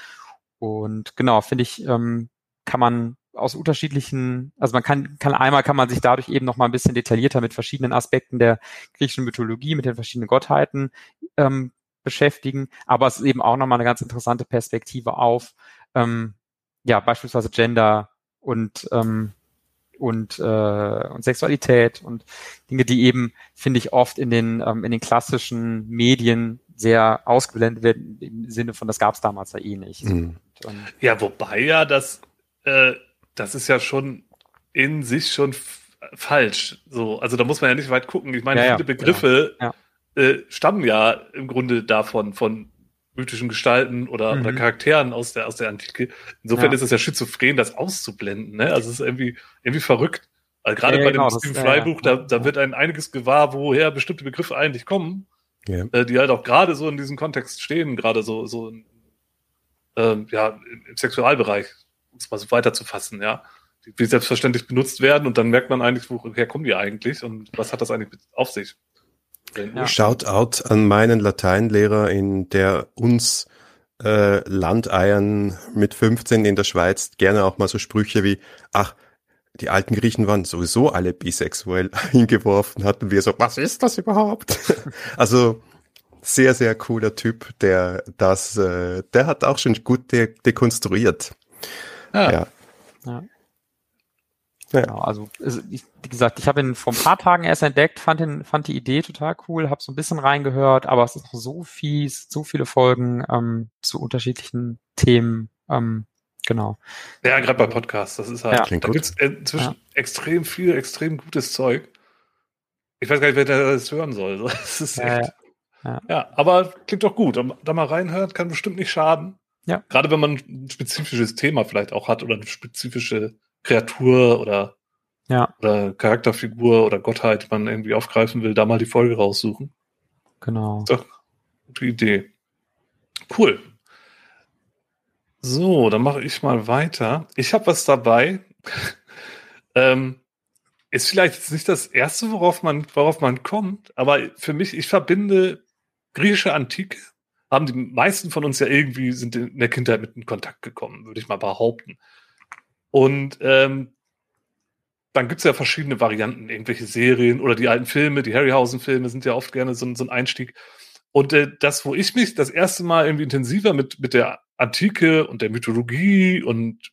Und genau, finde ich, ähm, kann man aus unterschiedlichen, also man kann, kann einmal kann man sich dadurch eben noch mal ein bisschen detaillierter mit verschiedenen Aspekten der griechischen Mythologie, mit den verschiedenen Gottheiten ähm, beschäftigen, aber es ist eben auch noch mal eine ganz interessante Perspektive auf, ähm, ja, beispielsweise Gender und ähm, und, äh, und Sexualität und Dinge, die eben, finde ich, oft in den, ähm, in den klassischen Medien sehr ausgeblendet werden, im Sinne von, das gab es damals ja eh nicht. Mhm. Und, ähm, ja, wobei ja das äh, das ist ja schon in sich schon falsch. So, also da muss man ja nicht weit gucken. Ich meine, ja, viele Begriffe genau. ja. Äh, stammen ja im Grunde davon, von mythischen Gestalten oder, mhm. oder Charakteren aus der, aus der Antike. Insofern ist es ja schizophren, das auszublenden. Ne? Also es ist irgendwie, irgendwie verrückt. Also gerade bei genau, dem Stephen Fry-Buch, da, da wird ein einiges gewahr, woher bestimmte Begriffe eigentlich kommen, äh, die halt auch gerade so in diesem Kontext stehen, gerade so, so äh, ja, im Sexualbereich um es mal so weiterzufassen, ja, die, die selbstverständlich benutzt werden und dann merkt man eigentlich, woher kommen die eigentlich und was hat das eigentlich auf sich? Ja. Shoutout an meinen Lateinlehrer, in der uns äh, Landeiern mit 15 in der Schweiz gerne auch mal so Sprüche wie, ach, die alten Griechen waren sowieso alle bisexuell eingeworfen, hatten wir so, was ist das überhaupt? also sehr, sehr cooler Typ, der das, äh, der hat auch schon gut de dekonstruiert. Ja. ja. ja. Ja. Genau, also wie gesagt, ich habe ihn vor ein paar Tagen erst entdeckt, fand, ihn, fand die Idee total cool, habe so ein bisschen reingehört, aber es ist noch so fies, so viele Folgen ähm, zu unterschiedlichen Themen. Ähm, genau. Ja, gerade bei Podcasts, das ist halt, ja. da gibt es inzwischen ja. extrem viel, extrem gutes Zeug. Ich weiß gar nicht, wer das hören soll. Das ist echt, ja, ja. aber klingt doch gut. Da mal reinhört, kann bestimmt nicht schaden. Ja. Gerade wenn man ein spezifisches Thema vielleicht auch hat oder eine spezifische Kreatur oder, ja. oder Charakterfigur oder Gottheit, die man irgendwie aufgreifen will, da mal die Folge raussuchen. Genau. Doch, gute Idee. Cool. So, dann mache ich mal weiter. Ich habe was dabei. ähm, ist vielleicht jetzt nicht das erste, worauf man, worauf man kommt, aber für mich, ich verbinde griechische Antike haben die meisten von uns ja irgendwie sind in der Kindheit mit in Kontakt gekommen, würde ich mal behaupten. Und ähm, dann gibt es ja verschiedene Varianten, irgendwelche Serien oder die alten Filme, die Harryhausen-Filme sind ja oft gerne so, so ein Einstieg. Und äh, das, wo ich mich das erste Mal irgendwie intensiver mit, mit der Antike und der Mythologie und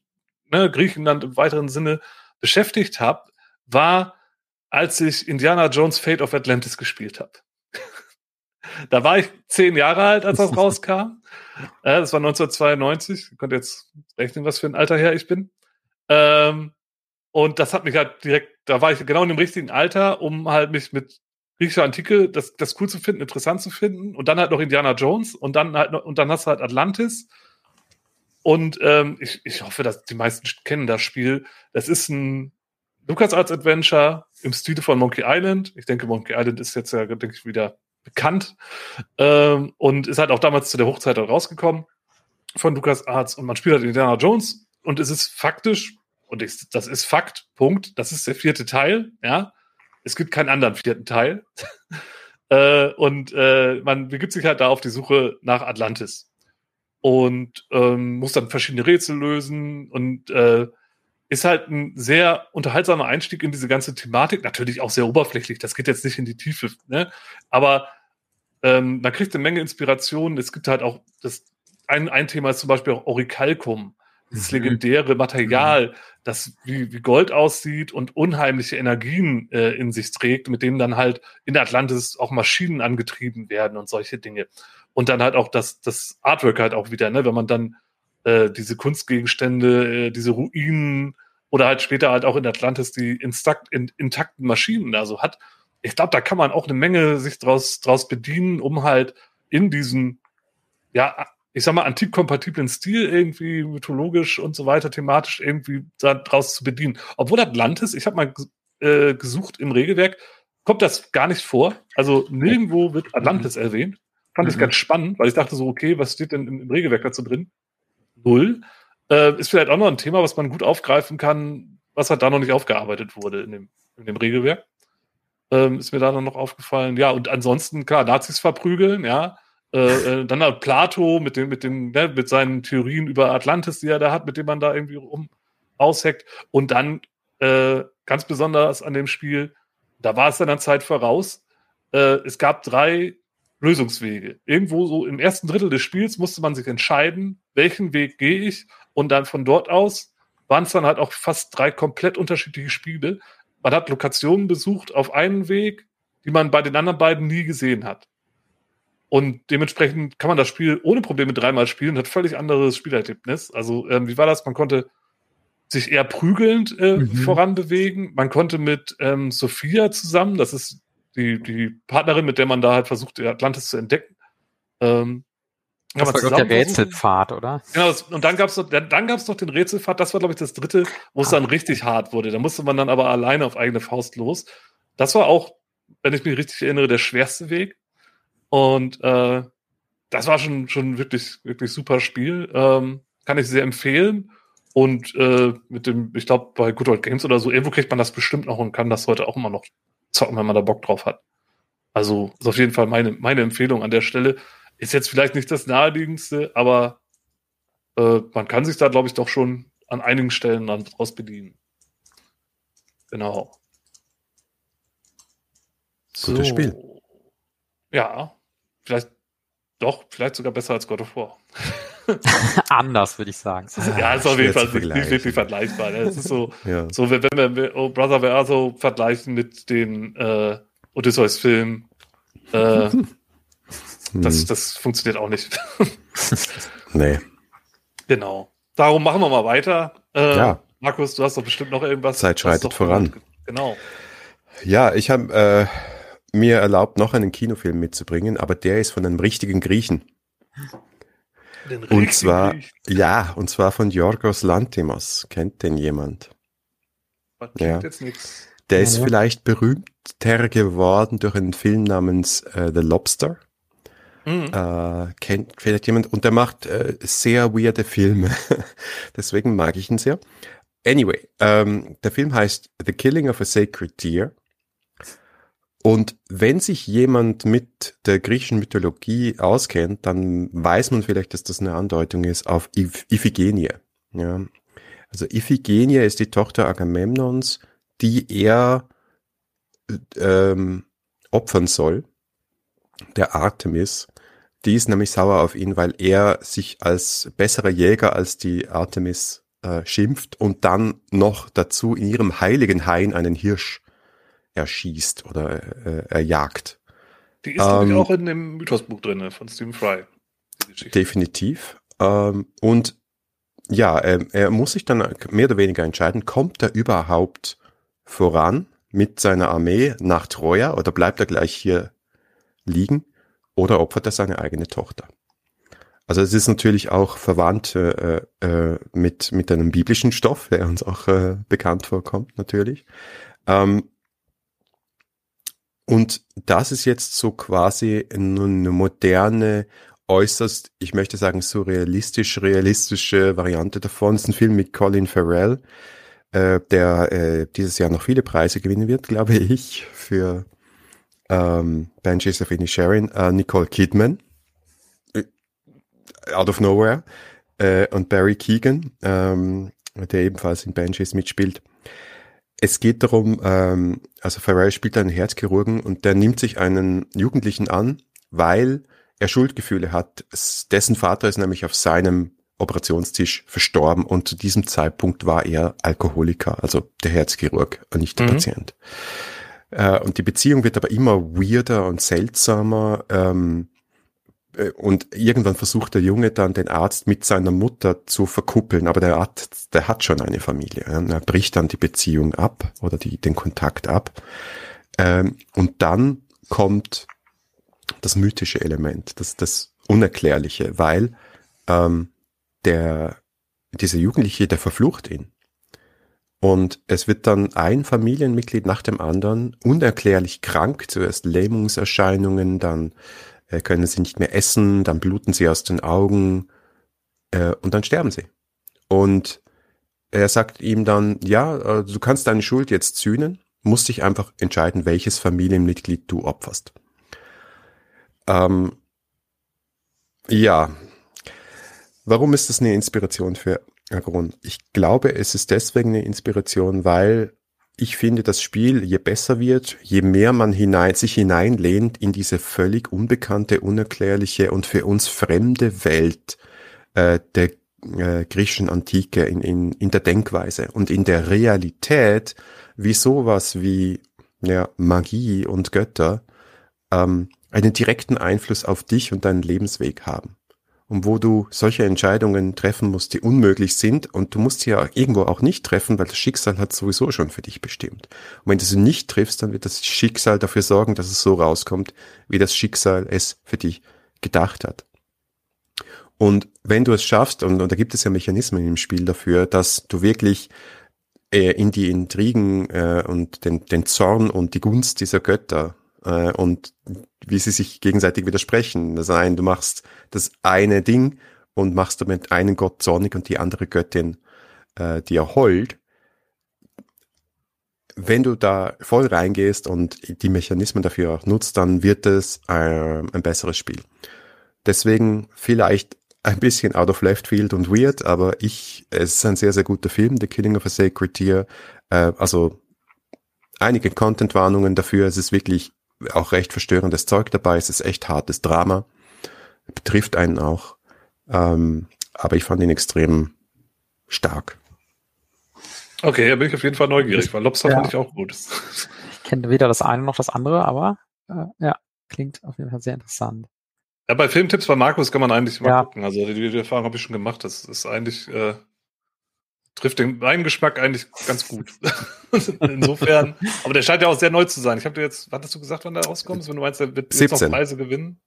ne, Griechenland im weiteren Sinne beschäftigt habe, war, als ich Indiana Jones Fate of Atlantis gespielt habe. Da war ich zehn Jahre alt, als das rauskam. Äh, das war 1992. Ich konnte jetzt rechnen, was für ein Alter her ich bin. Ähm, und das hat mich halt direkt, da war ich genau in dem richtigen Alter, um halt mich mit griechischer Antike das, das cool zu finden, interessant zu finden. Und dann halt noch Indiana Jones und dann halt noch, und dann hast du halt Atlantis. Und ähm, ich, ich hoffe, dass die meisten kennen das Spiel. Das ist ein LucasArts Adventure im Stile von Monkey Island. Ich denke, Monkey Island ist jetzt ja, denke ich, wieder bekannt ähm, und ist halt auch damals zu der Hochzeit rausgekommen von Lucas Arts und man spielt halt Indiana Jones und es ist faktisch und ich, das ist Fakt, Punkt, das ist der vierte Teil, ja. Es gibt keinen anderen vierten Teil. äh, und äh, man begibt sich halt da auf die Suche nach Atlantis und ähm, muss dann verschiedene Rätsel lösen und äh, ist halt ein sehr unterhaltsamer Einstieg in diese ganze Thematik. Natürlich auch sehr oberflächlich, das geht jetzt nicht in die Tiefe, ne? aber ähm, man kriegt eine Menge Inspiration. Es gibt halt auch, das, ein, ein Thema ist zum Beispiel auch Orichalcum, dieses mhm. legendäre Material, mhm. das wie, wie Gold aussieht und unheimliche Energien äh, in sich trägt, mit denen dann halt in der Atlantis auch Maschinen angetrieben werden und solche Dinge. Und dann halt auch das, das Artwork halt auch wieder, ne? wenn man dann äh, diese Kunstgegenstände, äh, diese Ruinen oder halt später halt auch in Atlantis die instakt, in, intakten Maschinen da so hat. Ich glaube, da kann man auch eine Menge sich draus, draus bedienen, um halt in diesem, ja, ich sag mal, antikkompatiblen Stil irgendwie mythologisch und so weiter, thematisch irgendwie da draus zu bedienen. Obwohl Atlantis, ich habe mal äh, gesucht im Regelwerk, kommt das gar nicht vor. Also nirgendwo wird Atlantis mhm. erwähnt. Fand mhm. ich ganz spannend, weil ich dachte so, okay, was steht denn im, im Regelwerk dazu drin? Null. Äh, ist vielleicht auch noch ein Thema, was man gut aufgreifen kann, was halt da noch nicht aufgearbeitet wurde in dem, in dem Regelwerk. Ähm, ist mir da noch aufgefallen. Ja, und ansonsten, klar, Nazis verprügeln, ja. Äh, äh, dann halt Plato mit dem, mit dem, ne, mit seinen Theorien über Atlantis, die er da hat, mit dem man da irgendwie rum ausheckt. Und dann äh, ganz besonders an dem Spiel, da war es dann an Zeit voraus. Äh, es gab drei Lösungswege. Irgendwo so im ersten Drittel des Spiels musste man sich entscheiden, welchen Weg gehe ich. Und dann von dort aus waren es dann halt auch fast drei komplett unterschiedliche Spiele. Man hat Lokationen besucht auf einen Weg, die man bei den anderen beiden nie gesehen hat. Und dementsprechend kann man das Spiel ohne Probleme dreimal spielen, hat völlig anderes Spielerlebnis. Also, ähm, wie war das? Man konnte sich eher prügelnd äh, mhm. voranbewegen. Man konnte mit ähm, Sophia zusammen, das ist die, die Partnerin, mit der man da halt versucht, Atlantis zu entdecken, ähm, das war doch der Rätselpfad, oder? Genau, und dann gab's noch, dann gab's noch den Rätselpfad, das war, glaube ich, das dritte, wo es ah. dann richtig hart wurde. Da musste man dann aber alleine auf eigene Faust los. Das war auch, wenn ich mich richtig erinnere, der schwerste Weg. Und äh, das war schon, schon wirklich, wirklich super Spiel. Ähm, kann ich sehr empfehlen. Und äh, mit dem, ich glaube, bei Good Old Games oder so, irgendwo kriegt man das bestimmt noch und kann das heute auch immer noch zocken, wenn man da Bock drauf hat. Also ist auf jeden Fall meine, meine Empfehlung an der Stelle. Ist jetzt vielleicht nicht das naheliegendste, aber äh, man kann sich da, glaube ich, doch schon an einigen Stellen dann draus bedienen. Genau. Gutes so. Spiel. Ja, vielleicht doch, vielleicht sogar besser als God of War. Anders, würde ich sagen. ja, ist auf jeden Fall nicht, nicht wirklich vergleichbar. Ne? Es ist so, ja. so wenn, wenn wir oh Brother Where so vergleichen mit den äh, Odysseus-Filmen, äh, das, hm. das funktioniert auch nicht. nee. Genau. Darum machen wir mal weiter. Äh, ja. Markus, du hast doch bestimmt noch irgendwas. Zeit schreitet voran. Genau. Ja, ich habe äh, mir erlaubt, noch einen Kinofilm mitzubringen, aber der ist von einem richtigen Griechen. Und zwar, Griechen. ja, und zwar von Yorgos Lantimos. Kennt den jemand? Was ja. jetzt nichts. Der ist ja. vielleicht berühmter geworden durch einen Film namens äh, The Lobster. Mhm. Äh, kennt vielleicht jemand und der macht äh, sehr weirde Filme. Deswegen mag ich ihn sehr. Anyway, ähm, der Film heißt The Killing of a Sacred Deer. Und wenn sich jemand mit der griechischen Mythologie auskennt, dann weiß man vielleicht, dass das eine Andeutung ist auf Iphigenie. Ja. Also Iphigenie ist die Tochter Agamemnons, die er ähm, opfern soll, der Artemis. Die ist nämlich sauer auf ihn, weil er sich als besserer Jäger als die Artemis äh, schimpft und dann noch dazu in ihrem heiligen Hain einen Hirsch erschießt oder äh, erjagt. Die ist ähm, auch in dem Mythosbuch drin von Stephen Fry. Definitiv. Ähm, und ja, er, er muss sich dann mehr oder weniger entscheiden, kommt er überhaupt voran mit seiner Armee nach Troja oder bleibt er gleich hier liegen oder opfert er seine eigene Tochter? Also es ist natürlich auch verwandt äh, äh, mit, mit einem biblischen Stoff, der uns auch äh, bekannt vorkommt natürlich. Ähm, und das ist jetzt so quasi eine moderne, äußerst, ich möchte sagen, surrealistisch, realistische Variante davon. Es ist ein Film mit Colin Farrell, äh, der äh, dieses Jahr noch viele Preise gewinnen wird, glaube ich, für ähm, Banshees of Inisherin, äh, Nicole Kidman, äh, out of nowhere, äh, und Barry Keegan, ähm, der ebenfalls in Banshees mitspielt. Es geht darum, ähm, also Farrell spielt einen Herzchirurgen und der nimmt sich einen Jugendlichen an, weil er Schuldgefühle hat. Dessen Vater ist nämlich auf seinem Operationstisch verstorben und zu diesem Zeitpunkt war er Alkoholiker, also der Herzchirurg, nicht der mhm. Patient. Äh, und die Beziehung wird aber immer weirder und seltsamer. Ähm, äh, und irgendwann versucht der Junge dann den Arzt mit seiner Mutter zu verkuppeln, aber der Arzt, der hat schon eine Familie. Er bricht dann die Beziehung ab oder die, den Kontakt ab. Ähm, und dann kommt das mythische Element, das, das Unerklärliche, weil ähm, der, dieser Jugendliche, der verflucht ihn. Und es wird dann ein Familienmitglied nach dem anderen unerklärlich krank, zuerst Lähmungserscheinungen, dann äh, können sie nicht mehr essen, dann bluten sie aus den Augen äh, und dann sterben sie. Und er sagt ihm dann, ja, äh, du kannst deine Schuld jetzt sühnen, musst dich einfach entscheiden, welches Familienmitglied du opferst. Ähm, ja, warum ist das eine Inspiration für Agon? Ich glaube, es ist deswegen eine Inspiration, weil ich finde, das Spiel, je besser wird, je mehr man hinein, sich hineinlehnt in diese völlig unbekannte, unerklärliche und für uns fremde Welt äh, der äh, griechischen Antike in, in, in der Denkweise und in der Realität, wie sowas wie ja, Magie und Götter ähm, einen direkten Einfluss auf dich und deinen Lebensweg haben und wo du solche Entscheidungen treffen musst, die unmöglich sind und du musst sie ja irgendwo auch nicht treffen, weil das Schicksal hat sowieso schon für dich bestimmt. Und wenn du sie nicht triffst, dann wird das Schicksal dafür sorgen, dass es so rauskommt, wie das Schicksal es für dich gedacht hat. Und wenn du es schaffst, und, und da gibt es ja Mechanismen im Spiel dafür, dass du wirklich äh, in die Intrigen äh, und den, den Zorn und die Gunst dieser Götter äh, und wie sie sich gegenseitig widersprechen. Das eine, du machst das eine Ding und machst damit einen Gott zornig und die andere Göttin äh, dir hold. Wenn du da voll reingehst und die Mechanismen dafür auch nutzt, dann wird es äh, ein besseres Spiel. Deswegen vielleicht ein bisschen out of left field und weird, aber ich, es ist ein sehr, sehr guter Film, The Killing of a Sacred Deer. Äh, also einige Content-Warnungen dafür. Es ist wirklich auch recht verstörendes Zeug dabei. Es ist echt hartes Drama. Betrifft einen auch. Ähm, aber ich fand ihn extrem stark. Okay, da bin ich auf jeden Fall neugierig, weil Lobster ja. fand ich auch gut. Ich kenne weder das eine noch das andere, aber äh, ja, klingt auf jeden Fall sehr interessant. Ja, bei Filmtipps bei Markus kann man eigentlich mal ja. gucken. Also die, die Erfahrung habe ich schon gemacht. Das ist eigentlich äh, trifft den meinen Geschmack eigentlich ganz gut. Insofern, aber der scheint ja auch sehr neu zu sein. Ich habe dir jetzt, was hast du gesagt, wann der rauskommt? Wenn du meinst, der wird 17. jetzt noch Preise gewinnen?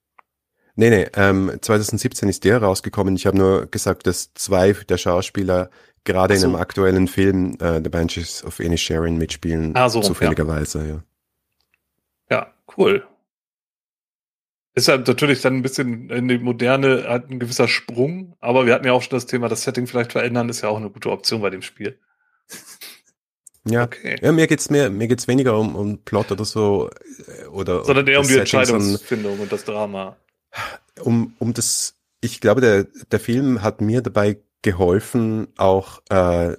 Nee, nee, ähm, 2017 ist der rausgekommen. Ich habe nur gesagt, dass zwei der Schauspieler gerade so. in einem aktuellen Film äh, The Banshees of Inisherin mitspielen. Ah, so, zufälligerweise, ja. Ja, cool. Ist halt natürlich dann ein bisschen in die Moderne halt ein gewisser Sprung, aber wir hatten ja auch schon das Thema, das Setting vielleicht verändern, ist ja auch eine gute Option bei dem Spiel. Ja, okay. ja mir geht's mehr, mir geht's weniger um, um Plot oder so äh, oder sondern eher um die Setting, Entscheidungsfindung und das Drama. Um um das, ich glaube der der Film hat mir dabei geholfen, auch äh,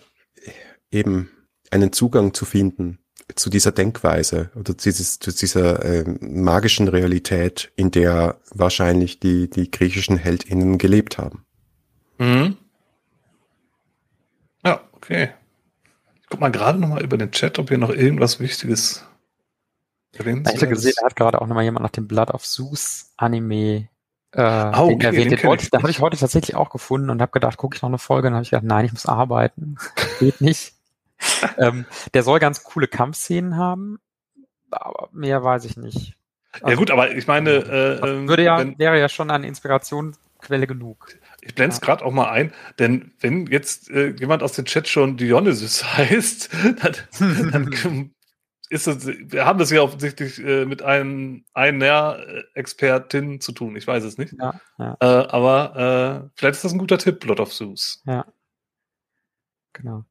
eben einen Zugang zu finden zu dieser Denkweise oder dieses, zu dieser äh, magischen Realität, in der wahrscheinlich die, die griechischen HeldInnen gelebt haben. Mhm. Ja, okay. Ich guck mal gerade nochmal über den Chat, ob hier noch irgendwas Wichtiges erwähnt Ich habe gesehen, da hat gerade auch nochmal jemand nach dem Blood of Zeus Anime äh, ah, okay, erwähnt. Den den da habe ich heute tatsächlich auch gefunden und habe gedacht, gucke ich noch eine Folge. Und habe ich gedacht, nein, ich muss arbeiten. Geht nicht ähm, der soll ganz coole Kampfszenen haben, aber mehr weiß ich nicht. Also, ja gut, aber ich meine, äh, ähm, würde ja, wenn, wäre ja schon eine Inspirationsquelle genug. Ich blende es ja. gerade auch mal ein, denn wenn jetzt äh, jemand aus dem Chat schon Dionysus heißt, dann, dann ist es, wir haben das ja offensichtlich äh, mit einem einer Expertin zu tun. Ich weiß es nicht. Ja, ja. Äh, aber äh, vielleicht ist das ein guter Tipp, Blood of Zeus. Ja. Genau.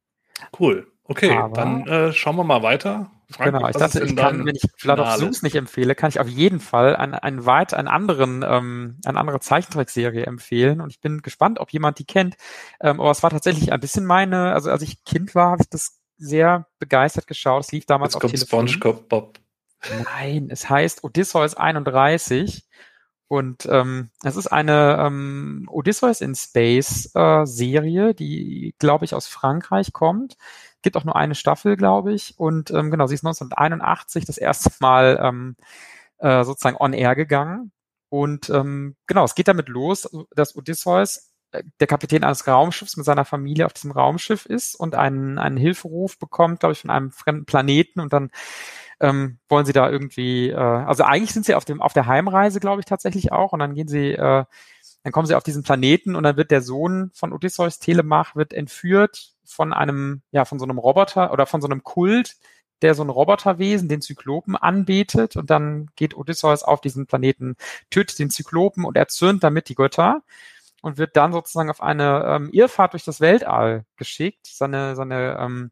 Cool. Okay, Aber, dann äh, schauen wir mal weiter. Frank, genau, ich dachte, ich kann, wenn ich of Zeus nicht empfehle, kann ich auf jeden Fall einen, einen weit, einen anderen, ähm, eine andere Zeichentrickserie empfehlen. Und ich bin gespannt, ob jemand die kennt. Ähm, aber es war tatsächlich ein bisschen meine, also als ich Kind war, habe ich das sehr begeistert geschaut. Es lief damals Jetzt auf kommt. SpongeBob Bob. Nein, es heißt Odysseus 31. Und ähm, es ist eine ähm, Odysseus in Space äh, Serie, die, glaube ich, aus Frankreich kommt Gibt auch nur eine Staffel, glaube ich. Und ähm, genau, sie ist 1981 das erste Mal ähm, äh, sozusagen on air gegangen. Und ähm, genau, es geht damit los, dass Odysseus äh, der Kapitän eines Raumschiffs mit seiner Familie auf diesem Raumschiff ist und einen, einen Hilferuf bekommt, glaube ich, von einem fremden Planeten und dann ähm, wollen sie da irgendwie, äh, also eigentlich sind sie auf dem auf der Heimreise, glaube ich, tatsächlich auch und dann gehen sie, äh, dann kommen sie auf diesen Planeten und dann wird der Sohn von Odysseus, Telemach, wird entführt von einem, ja, von so einem Roboter oder von so einem Kult, der so ein Roboterwesen, den Zyklopen, anbetet und dann geht Odysseus auf diesen Planeten, tötet den Zyklopen und erzürnt damit die Götter und wird dann sozusagen auf eine ähm, Irrfahrt durch das Weltall geschickt. Seine, seine, ähm,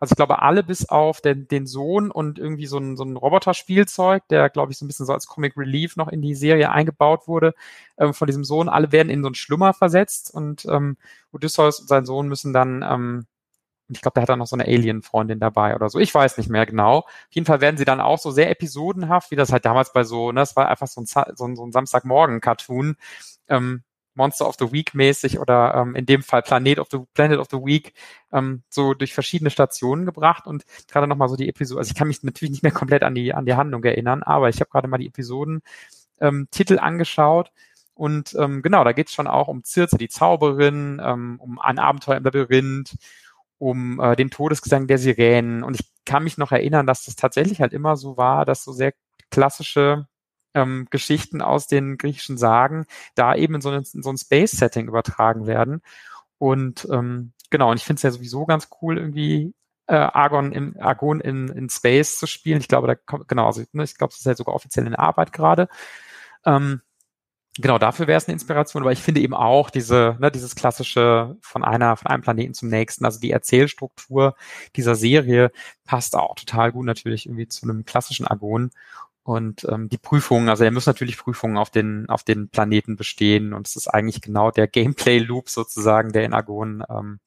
also ich glaube, alle bis auf den, den Sohn und irgendwie so ein, so ein Roboterspielzeug, der, glaube ich, so ein bisschen so als Comic Relief noch in die Serie eingebaut wurde, ähm, von diesem Sohn, alle werden in so einen Schlummer versetzt und ähm, Odysseus und sein Sohn müssen dann ähm, ich glaube, da hat er noch so eine Alien-Freundin dabei oder so. Ich weiß nicht mehr genau. Auf jeden Fall werden sie dann auch so sehr episodenhaft, wie das halt damals bei so, ne, das war einfach so ein, so ein, so ein Samstagmorgen-Cartoon, ähm, Monster of the Week mäßig oder ähm, in dem Fall Planet of the Planet of the Week ähm, so durch verschiedene Stationen gebracht und gerade noch mal so die Episode. Also ich kann mich natürlich nicht mehr komplett an die an die Handlung erinnern, aber ich habe gerade mal die Episoden ähm, Titel angeschaut und ähm, genau, da geht es schon auch um Circe, die Zauberin, ähm, um ein Abenteuer im Labyrinth um äh, den Todesgesang der Sirenen. Und ich kann mich noch erinnern, dass das tatsächlich halt immer so war, dass so sehr klassische ähm, Geschichten aus den griechischen Sagen da eben in so, ein, in so ein Space-Setting übertragen werden. Und ähm, genau, und ich finde es ja sowieso ganz cool, irgendwie äh, Argon im Argon in, in Space zu spielen. Ich glaube, da kommt, genau, also ne, ich glaube, das ist ja sogar offiziell in Arbeit gerade. Ähm, genau dafür wäre es eine Inspiration, aber ich finde eben auch diese, ne, dieses klassische von einer, von einem Planeten zum nächsten, also die Erzählstruktur dieser Serie passt auch total gut natürlich irgendwie zu einem klassischen Argon. Und ähm, die Prüfungen, also er muss natürlich Prüfungen auf den, auf den Planeten bestehen und es ist eigentlich genau der Gameplay-Loop sozusagen, der in Argon ähm,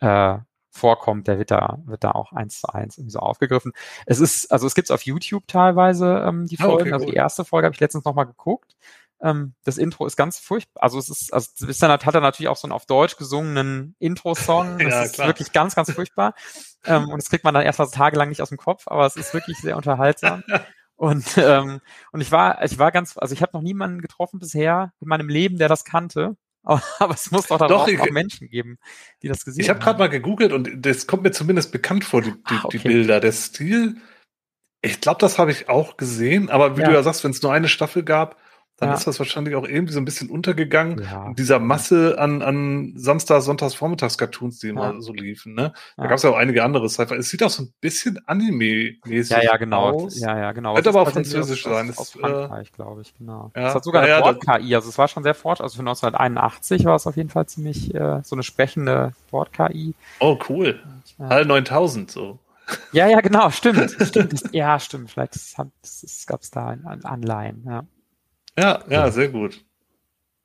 äh, vorkommt, der wird da, wird da auch eins zu eins irgendwie so aufgegriffen. Es ist, also es gibt's auf YouTube teilweise ähm, die Folgen. Oh, okay, also die erste Folge habe ich letztens nochmal geguckt. Ähm, das Intro ist ganz furchtbar. Also es ist, also dann, hat er natürlich auch so einen auf Deutsch gesungenen Intro-Song. Das ja, ist klar. wirklich ganz, ganz furchtbar. ähm, und das kriegt man dann erstmal tagelang nicht aus dem Kopf, aber es ist wirklich sehr unterhaltsam. Und, ähm, und ich war, ich war ganz, also ich habe noch niemanden getroffen bisher in meinem Leben, der das kannte. Aber, aber es muss doch dann doch, auch, ich, auch, Menschen geben, die das gesehen ich hab haben. Ich habe gerade mal gegoogelt und das kommt mir zumindest bekannt vor, die, die, Ach, okay. die Bilder. Der Stil, ich glaube, das habe ich auch gesehen, aber wie ja. du ja sagst, wenn es nur eine Staffel gab, dann ja. ist das wahrscheinlich auch irgendwie so ein bisschen untergegangen ja. in dieser Masse an, an Samstag, Sonntags, Vormittags-Cartoons, die immer ja. so liefen. Ne? Da gab es ja auch einige andere Sci-Fi. Es sieht auch so ein bisschen Anime-mäßig ja, ja, genau. aus. Ja, ja, genau. Könnte aber auch französisch sein. Aus, aus äh, Frankreich, glaube ich, genau. Ja. Es hat sogar eine Wort-KI, also es war schon sehr fort. Also für 1981 war es auf jeden Fall ziemlich äh, so eine sprechende Wort-KI. Oh, cool. All 9000 so. Ja, ja, genau, stimmt. stimmt. Ja, stimmt. Vielleicht gab es da Anleihen, ja. Ja, ja, sehr gut.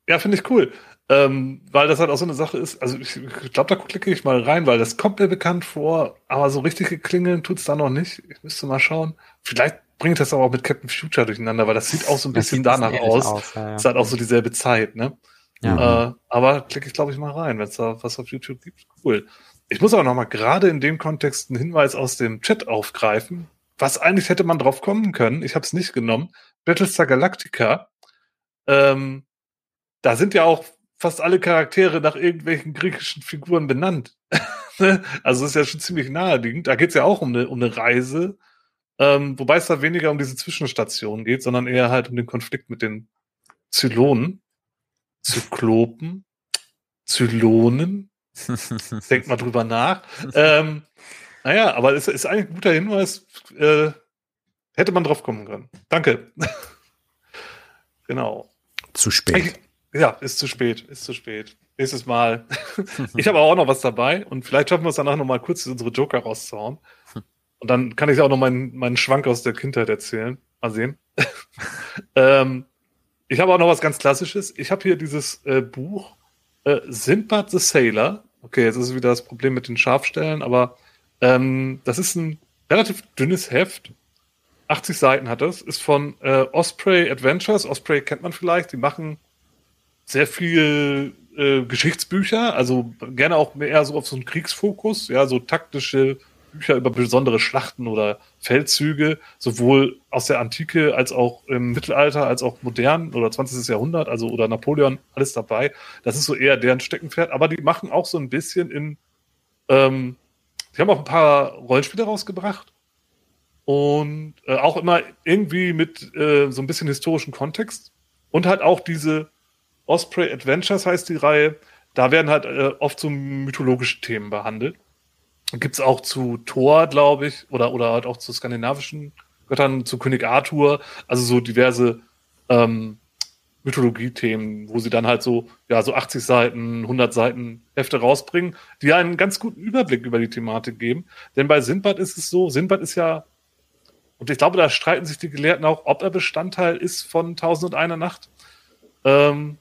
Ja, finde ich cool. Ähm, weil das halt auch so eine Sache ist, also ich, glaube, da klicke ich mal rein, weil das kommt mir bekannt vor, aber so richtig klingeln tut's da noch nicht. Ich müsste mal schauen. Vielleicht bringt das aber auch mit Captain Future durcheinander, weil das sieht auch so ein das bisschen danach aus. aus ja, ja. Ist halt auch so dieselbe Zeit, ne? Ja. Äh, aber klicke ich, glaube ich, mal rein, wenn es da was auf YouTube gibt. Cool. Ich muss aber noch mal gerade in dem Kontext einen Hinweis aus dem Chat aufgreifen. Was eigentlich hätte man drauf kommen können, ich habe es nicht genommen. Battlestar Galactica ähm, da sind ja auch fast alle Charaktere nach irgendwelchen griechischen Figuren benannt. Ne? also ist ja schon ziemlich naheliegend. Da geht es ja auch um eine, um eine Reise, ähm, wobei es da weniger um diese Zwischenstation geht, sondern eher halt um den Konflikt mit den Zylonen, Zyklopen, Zylonen. Denkt mal drüber nach. ähm, naja, aber es ist eigentlich ein guter Hinweis. Äh, hätte man drauf kommen können. Danke. genau. Zu spät. Ja, ist zu spät, ist zu spät. Nächstes Mal. ich habe auch noch was dabei und vielleicht schaffen wir es danach noch mal kurz unsere Joker rauszuhauen. Und dann kann ich auch noch meinen, meinen Schwank aus der Kindheit erzählen. Mal sehen. ähm, ich habe auch noch was ganz Klassisches. Ich habe hier dieses äh, Buch äh, Sinbad the Sailor. Okay, jetzt ist wieder das Problem mit den Scharfstellen, aber ähm, das ist ein relativ dünnes Heft 80 Seiten hat es, ist von äh, Osprey Adventures. Osprey kennt man vielleicht, die machen sehr viel äh, Geschichtsbücher, also gerne auch eher so auf so einen Kriegsfokus, ja, so taktische Bücher über besondere Schlachten oder Feldzüge, sowohl aus der Antike als auch im Mittelalter, als auch modern oder 20. Jahrhundert, also oder Napoleon, alles dabei. Das ist so eher deren Steckenpferd, aber die machen auch so ein bisschen in, ähm, die haben auch ein paar Rollenspiele rausgebracht und äh, auch immer irgendwie mit äh, so ein bisschen historischen Kontext und halt auch diese Osprey Adventures heißt die Reihe. da werden halt äh, oft so mythologische Themen behandelt. Gibt's auch zu Thor, glaube ich, oder, oder halt auch zu skandinavischen Göttern, zu König Arthur, also so diverse ähm, Mythologie-Themen, wo sie dann halt so, ja, so 80 Seiten, 100 Seiten Hefte rausbringen, die einen ganz guten Überblick über die Thematik geben. Denn bei Sindbad ist es so, Sindbad ist ja, und ich glaube, da streiten sich die Gelehrten auch, ob er Bestandteil ist von Tausend und einer Nacht. Ähm,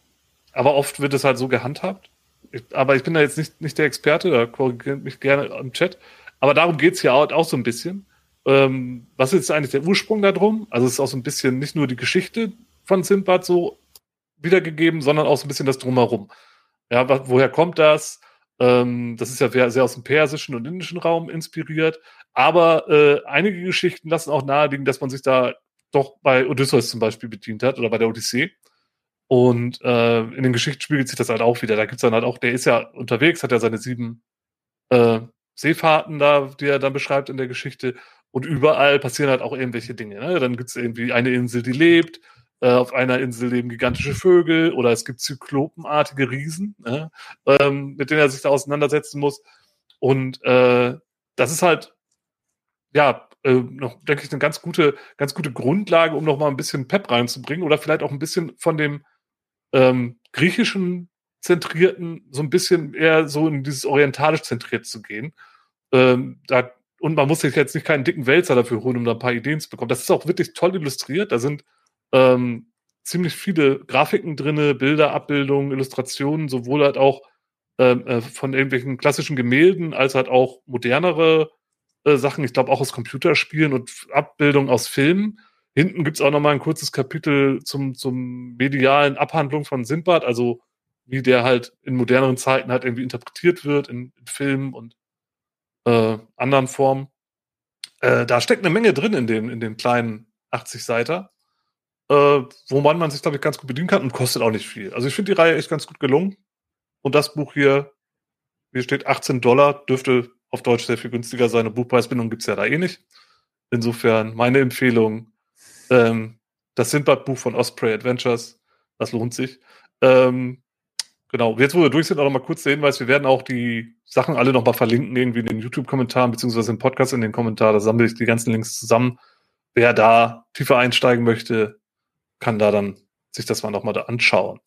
aber oft wird es halt so gehandhabt. Ich, aber ich bin da jetzt nicht, nicht der Experte, da korrigiert mich gerne im Chat. Aber darum geht's ja auch, auch so ein bisschen. Ähm, was ist eigentlich der Ursprung da drum? Also es ist auch so ein bisschen nicht nur die Geschichte von Sindbad so wiedergegeben, sondern auch so ein bisschen das Drumherum. Ja, woher kommt das? Ähm, das ist ja sehr, aus dem persischen und indischen Raum inspiriert. Aber äh, einige Geschichten lassen auch nahelegen, dass man sich da doch bei Odysseus zum Beispiel bedient hat oder bei der Odyssee. Und äh, in den Geschichten spiegelt sich das halt auch wieder. Da gibt's dann halt auch, der ist ja unterwegs, hat ja seine sieben äh, Seefahrten da, die er dann beschreibt in der Geschichte. Und überall passieren halt auch irgendwelche Dinge. Ne? Dann gibt's irgendwie eine Insel, die lebt. Äh, auf einer Insel leben gigantische Vögel oder es gibt zyklopenartige Riesen, ne? ähm, mit denen er sich da auseinandersetzen muss. Und äh, das ist halt, ja, äh, noch, denke ich, eine ganz gute, ganz gute Grundlage, um noch mal ein bisschen Pep reinzubringen oder vielleicht auch ein bisschen von dem ähm, griechischen zentrierten so ein bisschen eher so in dieses orientalisch zentriert zu gehen. Ähm, da, und man muss sich jetzt nicht keinen dicken Wälzer dafür holen, um da ein paar Ideen zu bekommen. Das ist auch wirklich toll illustriert. Da sind ähm, ziemlich viele Grafiken drinne, Bilder, Abbildungen, Illustrationen, sowohl halt auch ähm, äh, von irgendwelchen klassischen Gemälden als halt auch modernere äh, Sachen. Ich glaube auch aus Computerspielen und Abbildungen aus Filmen. Hinten gibt es auch nochmal ein kurzes Kapitel zum, zum medialen Abhandlung von Sindbad, also wie der halt in moderneren Zeiten halt irgendwie interpretiert wird in, in Filmen und äh, anderen Formen. Äh, da steckt eine Menge drin in den, in den kleinen 80 Seiter, äh, wo man, sich, glaube ich, ganz gut bedienen kann und kostet auch nicht viel. Also ich finde die Reihe echt ganz gut gelungen. Und das Buch hier, hier steht 18 Dollar, dürfte auf Deutsch sehr viel günstiger sein. Eine Buchpreisbindung gibt's ja da eh nicht. Insofern meine Empfehlung, ähm, das Sindbad-Buch von Osprey Adventures, das lohnt sich. Ähm, genau, jetzt wo wir durch sind, auch noch mal kurz der Hinweis, wir werden auch die Sachen alle noch mal verlinken, irgendwie in den YouTube-Kommentaren, beziehungsweise im Podcast in den Kommentaren, da sammle ich die ganzen Links zusammen. Wer da tiefer einsteigen möchte, kann da dann sich das mal noch mal da anschauen.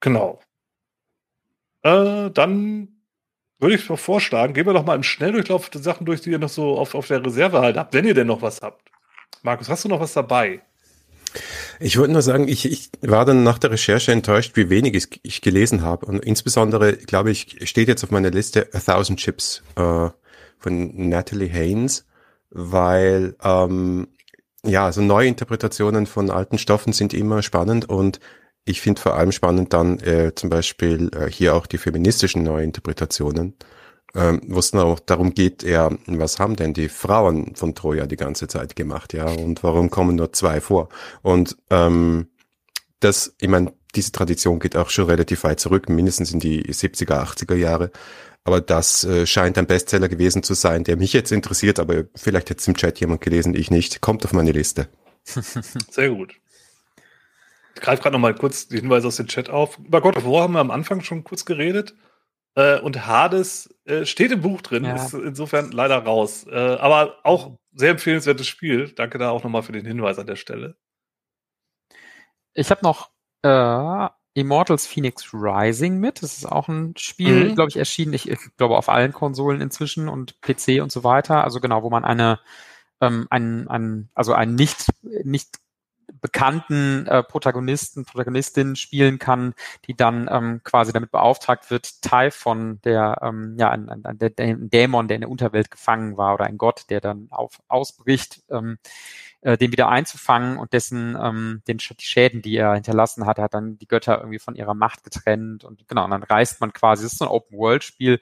Genau. Äh, dann würde ich vorschlagen, gehen wir doch mal im Schnelldurchlauf die Sachen durch, die ihr noch so auf, auf der Reserve halt habt, wenn ihr denn noch was habt. Markus, hast du noch was dabei? Ich wollte nur sagen, ich, ich war dann nach der Recherche enttäuscht, wie wenig ich, ich gelesen habe. Und insbesondere, glaube ich, steht jetzt auf meiner Liste A Thousand Chips äh, von Natalie Haynes, weil ähm, ja, also neue Interpretationen von alten Stoffen sind immer spannend und ich finde vor allem spannend dann äh, zum Beispiel äh, hier auch die feministischen Neuinterpretationen ähm, wo es dann auch darum geht, ja, was haben denn die Frauen von Troja die ganze Zeit gemacht, ja, und warum kommen nur zwei vor? Und ähm, das, ich meine, diese Tradition geht auch schon relativ weit zurück, mindestens in die 70er, 80er Jahre. Aber das äh, scheint ein Bestseller gewesen zu sein, der mich jetzt interessiert, aber vielleicht hat es im Chat jemand gelesen, ich nicht. Kommt auf meine Liste. Sehr gut. Ich greife gerade noch mal kurz die Hinweise aus dem Chat auf. Über God of War haben wir am Anfang schon kurz geredet. Äh, und Hades äh, steht im Buch drin, ja. ist insofern leider raus. Äh, aber auch sehr empfehlenswertes Spiel. Danke da auch nochmal für den Hinweis an der Stelle. Ich habe noch äh, Immortals Phoenix Rising mit. Das ist auch ein Spiel, mhm. glaube ich, erschienen. Ich, ich, glaube auf allen Konsolen inzwischen und PC und so weiter. Also genau, wo man eine ähm, ein, ein, also ein nicht, nicht bekannten äh, Protagonisten, Protagonistin spielen kann, die dann ähm, quasi damit beauftragt wird, Typhon, der ähm, ja ein, ein, der ein Dämon, der in der Unterwelt gefangen war oder ein Gott, der dann auf, ausbricht, ähm, äh, den wieder einzufangen und dessen ähm, den die Schäden, die er hinterlassen hat, hat dann die Götter irgendwie von ihrer Macht getrennt und genau, und dann reist man quasi, das ist so ein Open-World-Spiel,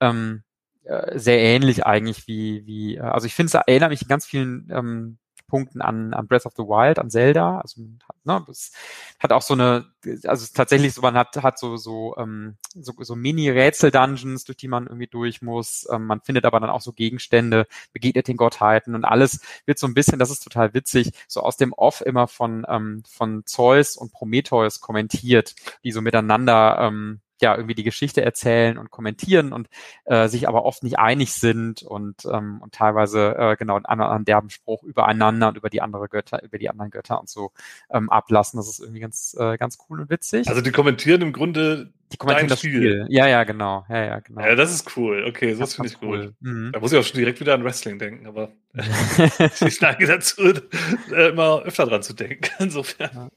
ähm, äh, sehr ähnlich eigentlich wie, wie, äh, also ich finde, es erinnert mich in ganz vielen ähm, Punkten an, an Breath of the Wild, an Zelda. Also ne, es hat auch so eine, also tatsächlich so, man hat, hat so, so, ähm, so, so Mini-Rätsel-Dungeons, durch die man irgendwie durch muss. Ähm, man findet aber dann auch so Gegenstände, begegnet den Gottheiten und alles wird so ein bisschen, das ist total witzig, so aus dem Off immer von, ähm, von Zeus und Prometheus kommentiert, die so miteinander ähm, ja irgendwie die Geschichte erzählen und kommentieren und äh, sich aber oft nicht einig sind und, ähm, und teilweise äh, genau einen anderen derben Spruch übereinander und über die andere Götter, über die anderen Götter und so ähm, ablassen. Das ist irgendwie ganz, äh, ganz cool und witzig. Also die kommentieren im Grunde die kommentieren das Spiel. Spiel. Ja, ja, genau. Ja, ja, genau. Ja, das ist cool. Okay, so das finde ich cool. Mhm. Da muss ich auch schon direkt wieder an Wrestling denken, aber ich neige dazu, äh, immer öfter dran zu denken. Insofern. Ja.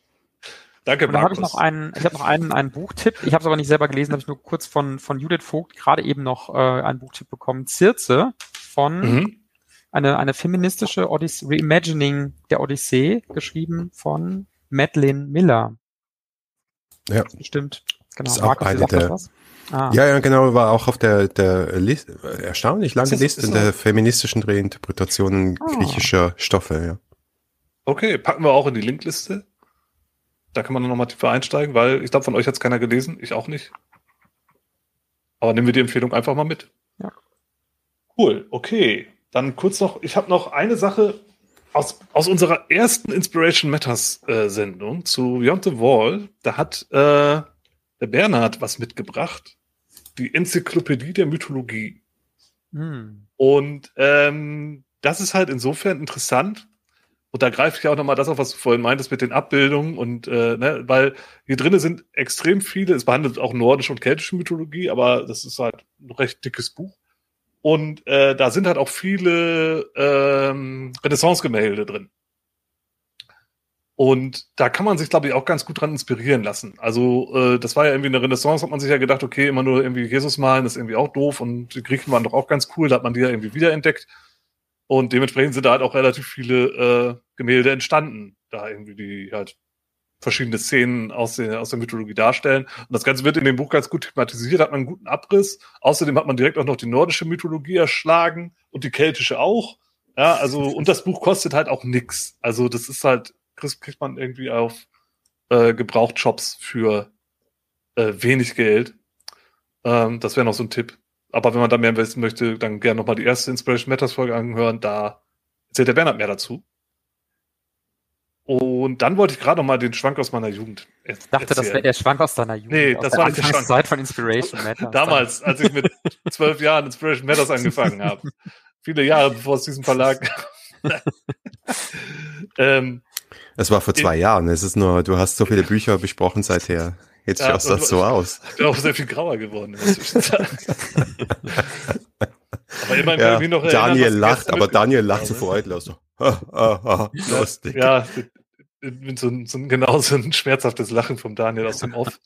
Danke, Und dann habe ich noch einen, ich habe noch einen, einen Buchtipp. Ich habe es aber nicht selber gelesen, habe ich nur kurz von, von Judith Vogt gerade eben noch äh, einen Buchtipp bekommen. Zirze von mhm. eine, eine feministische Odyssee, Reimagining der Odyssee, geschrieben von Madeline Miller. Ja. Bestimmt. Genau. Ist Markus, auch eine der, ah. Ja, ja, genau, war auch auf der, der Liste, erstaunlich lange ist Liste in der feministischen Reinterpretationen ah. griechischer Stoffe, ja. Okay, packen wir auch in die Linkliste. Da kann man noch mal tiefer einsteigen, weil ich glaube, von euch hat es keiner gelesen, ich auch nicht. Aber nehmen wir die Empfehlung einfach mal mit. Ja. Cool, okay. Dann kurz noch, ich habe noch eine Sache aus, aus unserer ersten Inspiration Matters äh, Sendung zu Beyond the Wall. Da hat äh, der Bernhard was mitgebracht. Die Enzyklopädie der Mythologie. Hm. Und ähm, das ist halt insofern interessant, und da greife ich auch nochmal das auf, was du vorhin meintest mit den Abbildungen und äh, ne, weil hier drinnen sind extrem viele, es behandelt auch nordische und keltische Mythologie, aber das ist halt ein recht dickes Buch. Und äh, da sind halt auch viele ähm, Renaissance-Gemälde drin. Und da kann man sich, glaube ich, auch ganz gut dran inspirieren lassen. Also, äh, das war ja irgendwie eine Renaissance, hat man sich ja gedacht, okay, immer nur irgendwie Jesus malen, ist irgendwie auch doof. Und die Griechen waren doch auch ganz cool, da hat man die ja irgendwie wiederentdeckt. Und dementsprechend sind da halt auch relativ viele äh, Gemälde entstanden, da irgendwie die halt verschiedene Szenen aus der, aus der Mythologie darstellen. Und das Ganze wird in dem Buch ganz gut thematisiert, hat man einen guten Abriss. Außerdem hat man direkt auch noch die nordische Mythologie erschlagen und die keltische auch. Ja, also, und das Buch kostet halt auch nix. Also, das ist halt, kriegt man irgendwie auf äh, Gebrauchtshops für äh, wenig Geld. Ähm, das wäre noch so ein Tipp. Aber wenn man da mehr wissen möchte, dann gerne nochmal die erste Inspiration Matters Folge anhören. Da erzählt der Bernhard mehr dazu. Und dann wollte ich gerade nochmal den Schwank aus meiner Jugend. Ich dachte, das wäre der Schwank aus deiner Jugend. Nee, das war nicht der Schwank. Zeit von Inspiration Matters. Damals, als ich mit zwölf Jahren Inspiration Matters angefangen habe. Viele Jahre bevor es diesen Verlag gab. ähm, es war vor zwei in, Jahren. Es ist nur, du hast so viele Bücher besprochen seither. Jetzt ja, schaust das so aus. Ich bin auch sehr viel grauer geworden in der Zwischenzeit. aber immerhin ja, noch erinnern, Daniel lacht, aber Daniel lacht so freudlos. So. lustig. Ja, mit so, so ein, genau so ein schmerzhaftes Lachen vom Daniel aus dem Off.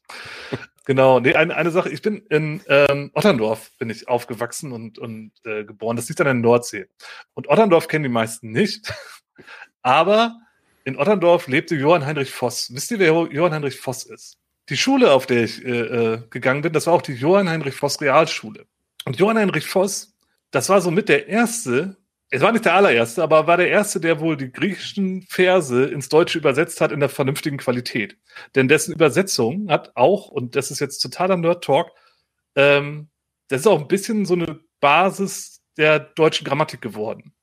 genau, nee, eine, eine Sache, ich bin in ähm, Otterndorf bin ich aufgewachsen und, und äh, geboren. Das liegt an der Nordsee. Und Otterndorf kennen die meisten nicht. aber in Otterndorf lebte Johann Heinrich Voss. Wisst ihr, wer Johann Heinrich Voss ist? Die Schule, auf der ich äh, äh, gegangen bin, das war auch die Johann Heinrich Voss Realschule. Und Johann Heinrich Voss, das war somit der erste, es war nicht der allererste, aber war der erste, der wohl die griechischen Verse ins Deutsche übersetzt hat in der vernünftigen Qualität. Denn dessen Übersetzung hat auch, und das ist jetzt totaler Nerd-Talk, ähm, das ist auch ein bisschen so eine Basis der deutschen Grammatik geworden.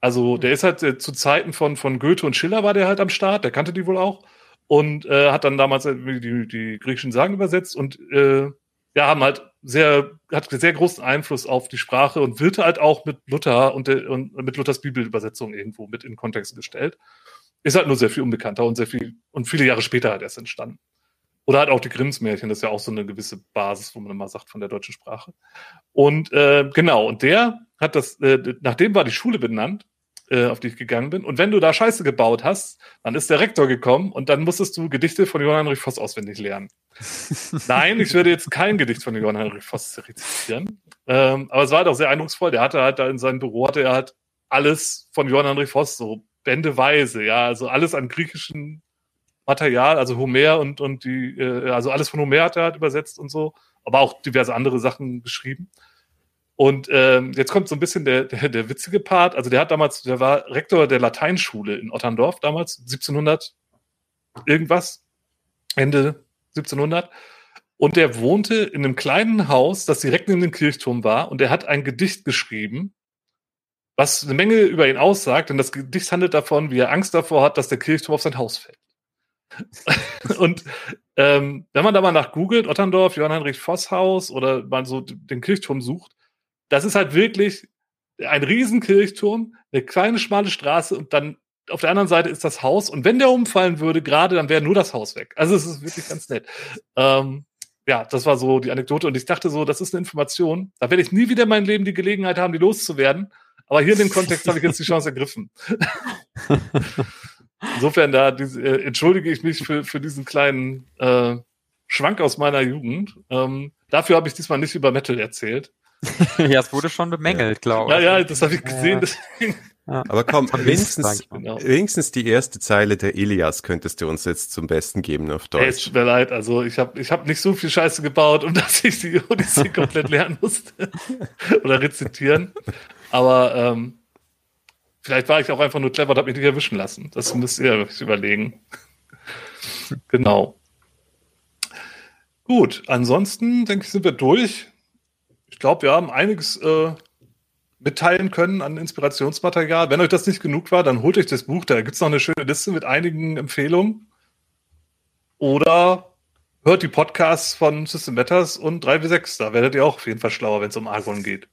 Also der ist halt äh, zu Zeiten von, von Goethe und Schiller war der halt am Start, der kannte die wohl auch und äh, hat dann damals die, die griechischen Sagen übersetzt und äh, ja, haben halt sehr, hat sehr großen Einfluss auf die Sprache und wird halt auch mit Luther und, der, und mit Luthers Bibelübersetzung irgendwo mit in Kontext gestellt. Ist halt nur sehr viel unbekannter und sehr viel und viele Jahre später halt erst entstanden. Oder halt auch die Grimms Märchen, das ist ja auch so eine gewisse Basis, wo man immer sagt, von der deutschen Sprache. Und äh, genau, und der hat das, äh, nachdem war die Schule benannt äh, auf die ich gegangen bin. Und wenn du da Scheiße gebaut hast, dann ist der Rektor gekommen und dann musstest du Gedichte von Johann Heinrich Voss auswendig lernen. Nein, ich würde jetzt kein Gedicht von Johann Heinrich Voss rezitieren. Ähm, aber es war auch sehr eindrucksvoll. Der hatte halt da in seinem Büro hatte er halt alles von Johann Heinrich Voss, so bändeweise, ja, also alles an griechischen Material, also Homer und, und die, äh, also alles von Homer hat er halt übersetzt und so, aber auch diverse andere Sachen geschrieben. Und ähm, jetzt kommt so ein bisschen der, der, der witzige Part. Also der hat damals, der war Rektor der Lateinschule in Otterndorf damals, 1700 irgendwas, Ende 1700. Und der wohnte in einem kleinen Haus, das direkt neben dem Kirchturm war. Und er hat ein Gedicht geschrieben, was eine Menge über ihn aussagt. Denn das Gedicht handelt davon, wie er Angst davor hat, dass der Kirchturm auf sein Haus fällt. und ähm, wenn man da mal nach googelt, Otterndorf, Johann Heinrich Voss Haus oder man so den Kirchturm sucht, das ist halt wirklich ein Riesenkirchturm, eine kleine schmale Straße und dann auf der anderen Seite ist das Haus und wenn der umfallen würde gerade, dann wäre nur das Haus weg. Also es ist wirklich ganz nett. Ähm, ja, das war so die Anekdote und ich dachte so, das ist eine Information. Da werde ich nie wieder in meinem Leben die Gelegenheit haben, die loszuwerden. Aber hier in dem Kontext habe ich jetzt die Chance ergriffen. Insofern da diese, äh, entschuldige ich mich für, für diesen kleinen äh, Schwank aus meiner Jugend. Ähm, dafür habe ich diesmal nicht über Metal erzählt. ja, es wurde schon bemängelt, glaube ich. Ja, ja, das habe ich gesehen. Ja. Ja. Aber komm, wenigstens, genau. wenigstens die erste Zeile der Ilias könntest du uns jetzt zum Besten geben auf Deutsch. Es tut mir leid, also ich habe ich hab nicht so viel Scheiße gebaut, um dass ich die Odyssee komplett lernen musste oder rezitieren. Aber ähm, vielleicht war ich auch einfach nur clever und habe mich nicht erwischen lassen. Das müsst ihr euch überlegen. genau. Gut, ansonsten denke ich, sind wir durch. Ich glaube, wir haben einiges äh, mitteilen können an Inspirationsmaterial. Wenn euch das nicht genug war, dann holt euch das Buch. Da gibt es noch eine schöne Liste mit einigen Empfehlungen. Oder hört die Podcasts von System Matters und 3W6. Da werdet ihr auch auf jeden Fall schlauer, wenn es um Argon geht.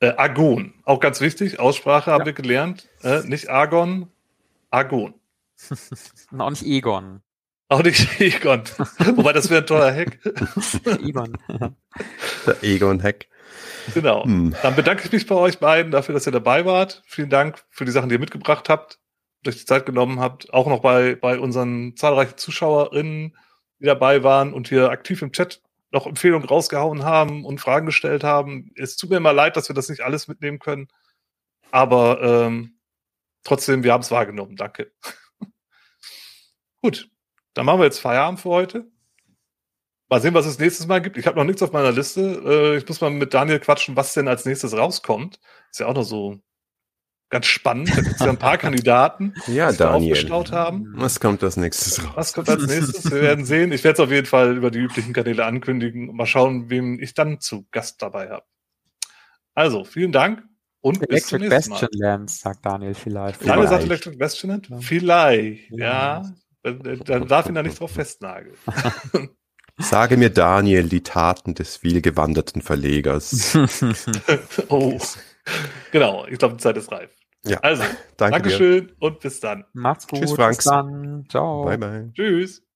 Äh, Argon, auch ganz wichtig. Aussprache ja. haben wir gelernt. Äh, nicht Argon, Argon. Auch nicht Egon. Auch nicht Egon. Wobei, das wäre ein toller Hack. Egon. Der Egon-Hack. Genau. Hm. Dann bedanke ich mich bei euch beiden dafür, dass ihr dabei wart. Vielen Dank für die Sachen, die ihr mitgebracht habt, durch die Zeit genommen habt. Auch noch bei, bei unseren zahlreichen ZuschauerInnen, die dabei waren und hier aktiv im Chat noch Empfehlungen rausgehauen haben und Fragen gestellt haben. Es tut mir immer leid, dass wir das nicht alles mitnehmen können. Aber ähm, trotzdem, wir haben es wahrgenommen. Danke. Gut, dann machen wir jetzt Feierabend für heute. Mal sehen, was es nächstes Mal gibt. Ich habe noch nichts auf meiner Liste. Äh, ich muss mal mit Daniel quatschen, was denn als nächstes rauskommt. Ist ja auch noch so ganz spannend. Da gibt es ja ein paar Kandidaten, ja, die Daniel. aufgestaut haben. Was kommt als nächstes raus? Was kommt als nächstes? Wir werden sehen. Ich werde es auf jeden Fall über die üblichen Kanäle ankündigen und mal schauen, wem ich dann zu Gast dabei habe. Also, vielen Dank und Electric bis zum nächsten Mal. Bastion Lands, sagt Daniel vielleicht. Daniel sagt Electric Bastion Vielleicht, ja. Dann darf ihn da nicht drauf festnageln. Sage mir, Daniel, die Taten des vielgewanderten Verlegers. oh, genau. Ich glaube, die Zeit ist reif. Ja. Also, danke Dankeschön dir. und bis dann. Macht's gut. Tschüss, Franks. Bis dann. Ciao. Bye, bye. Tschüss.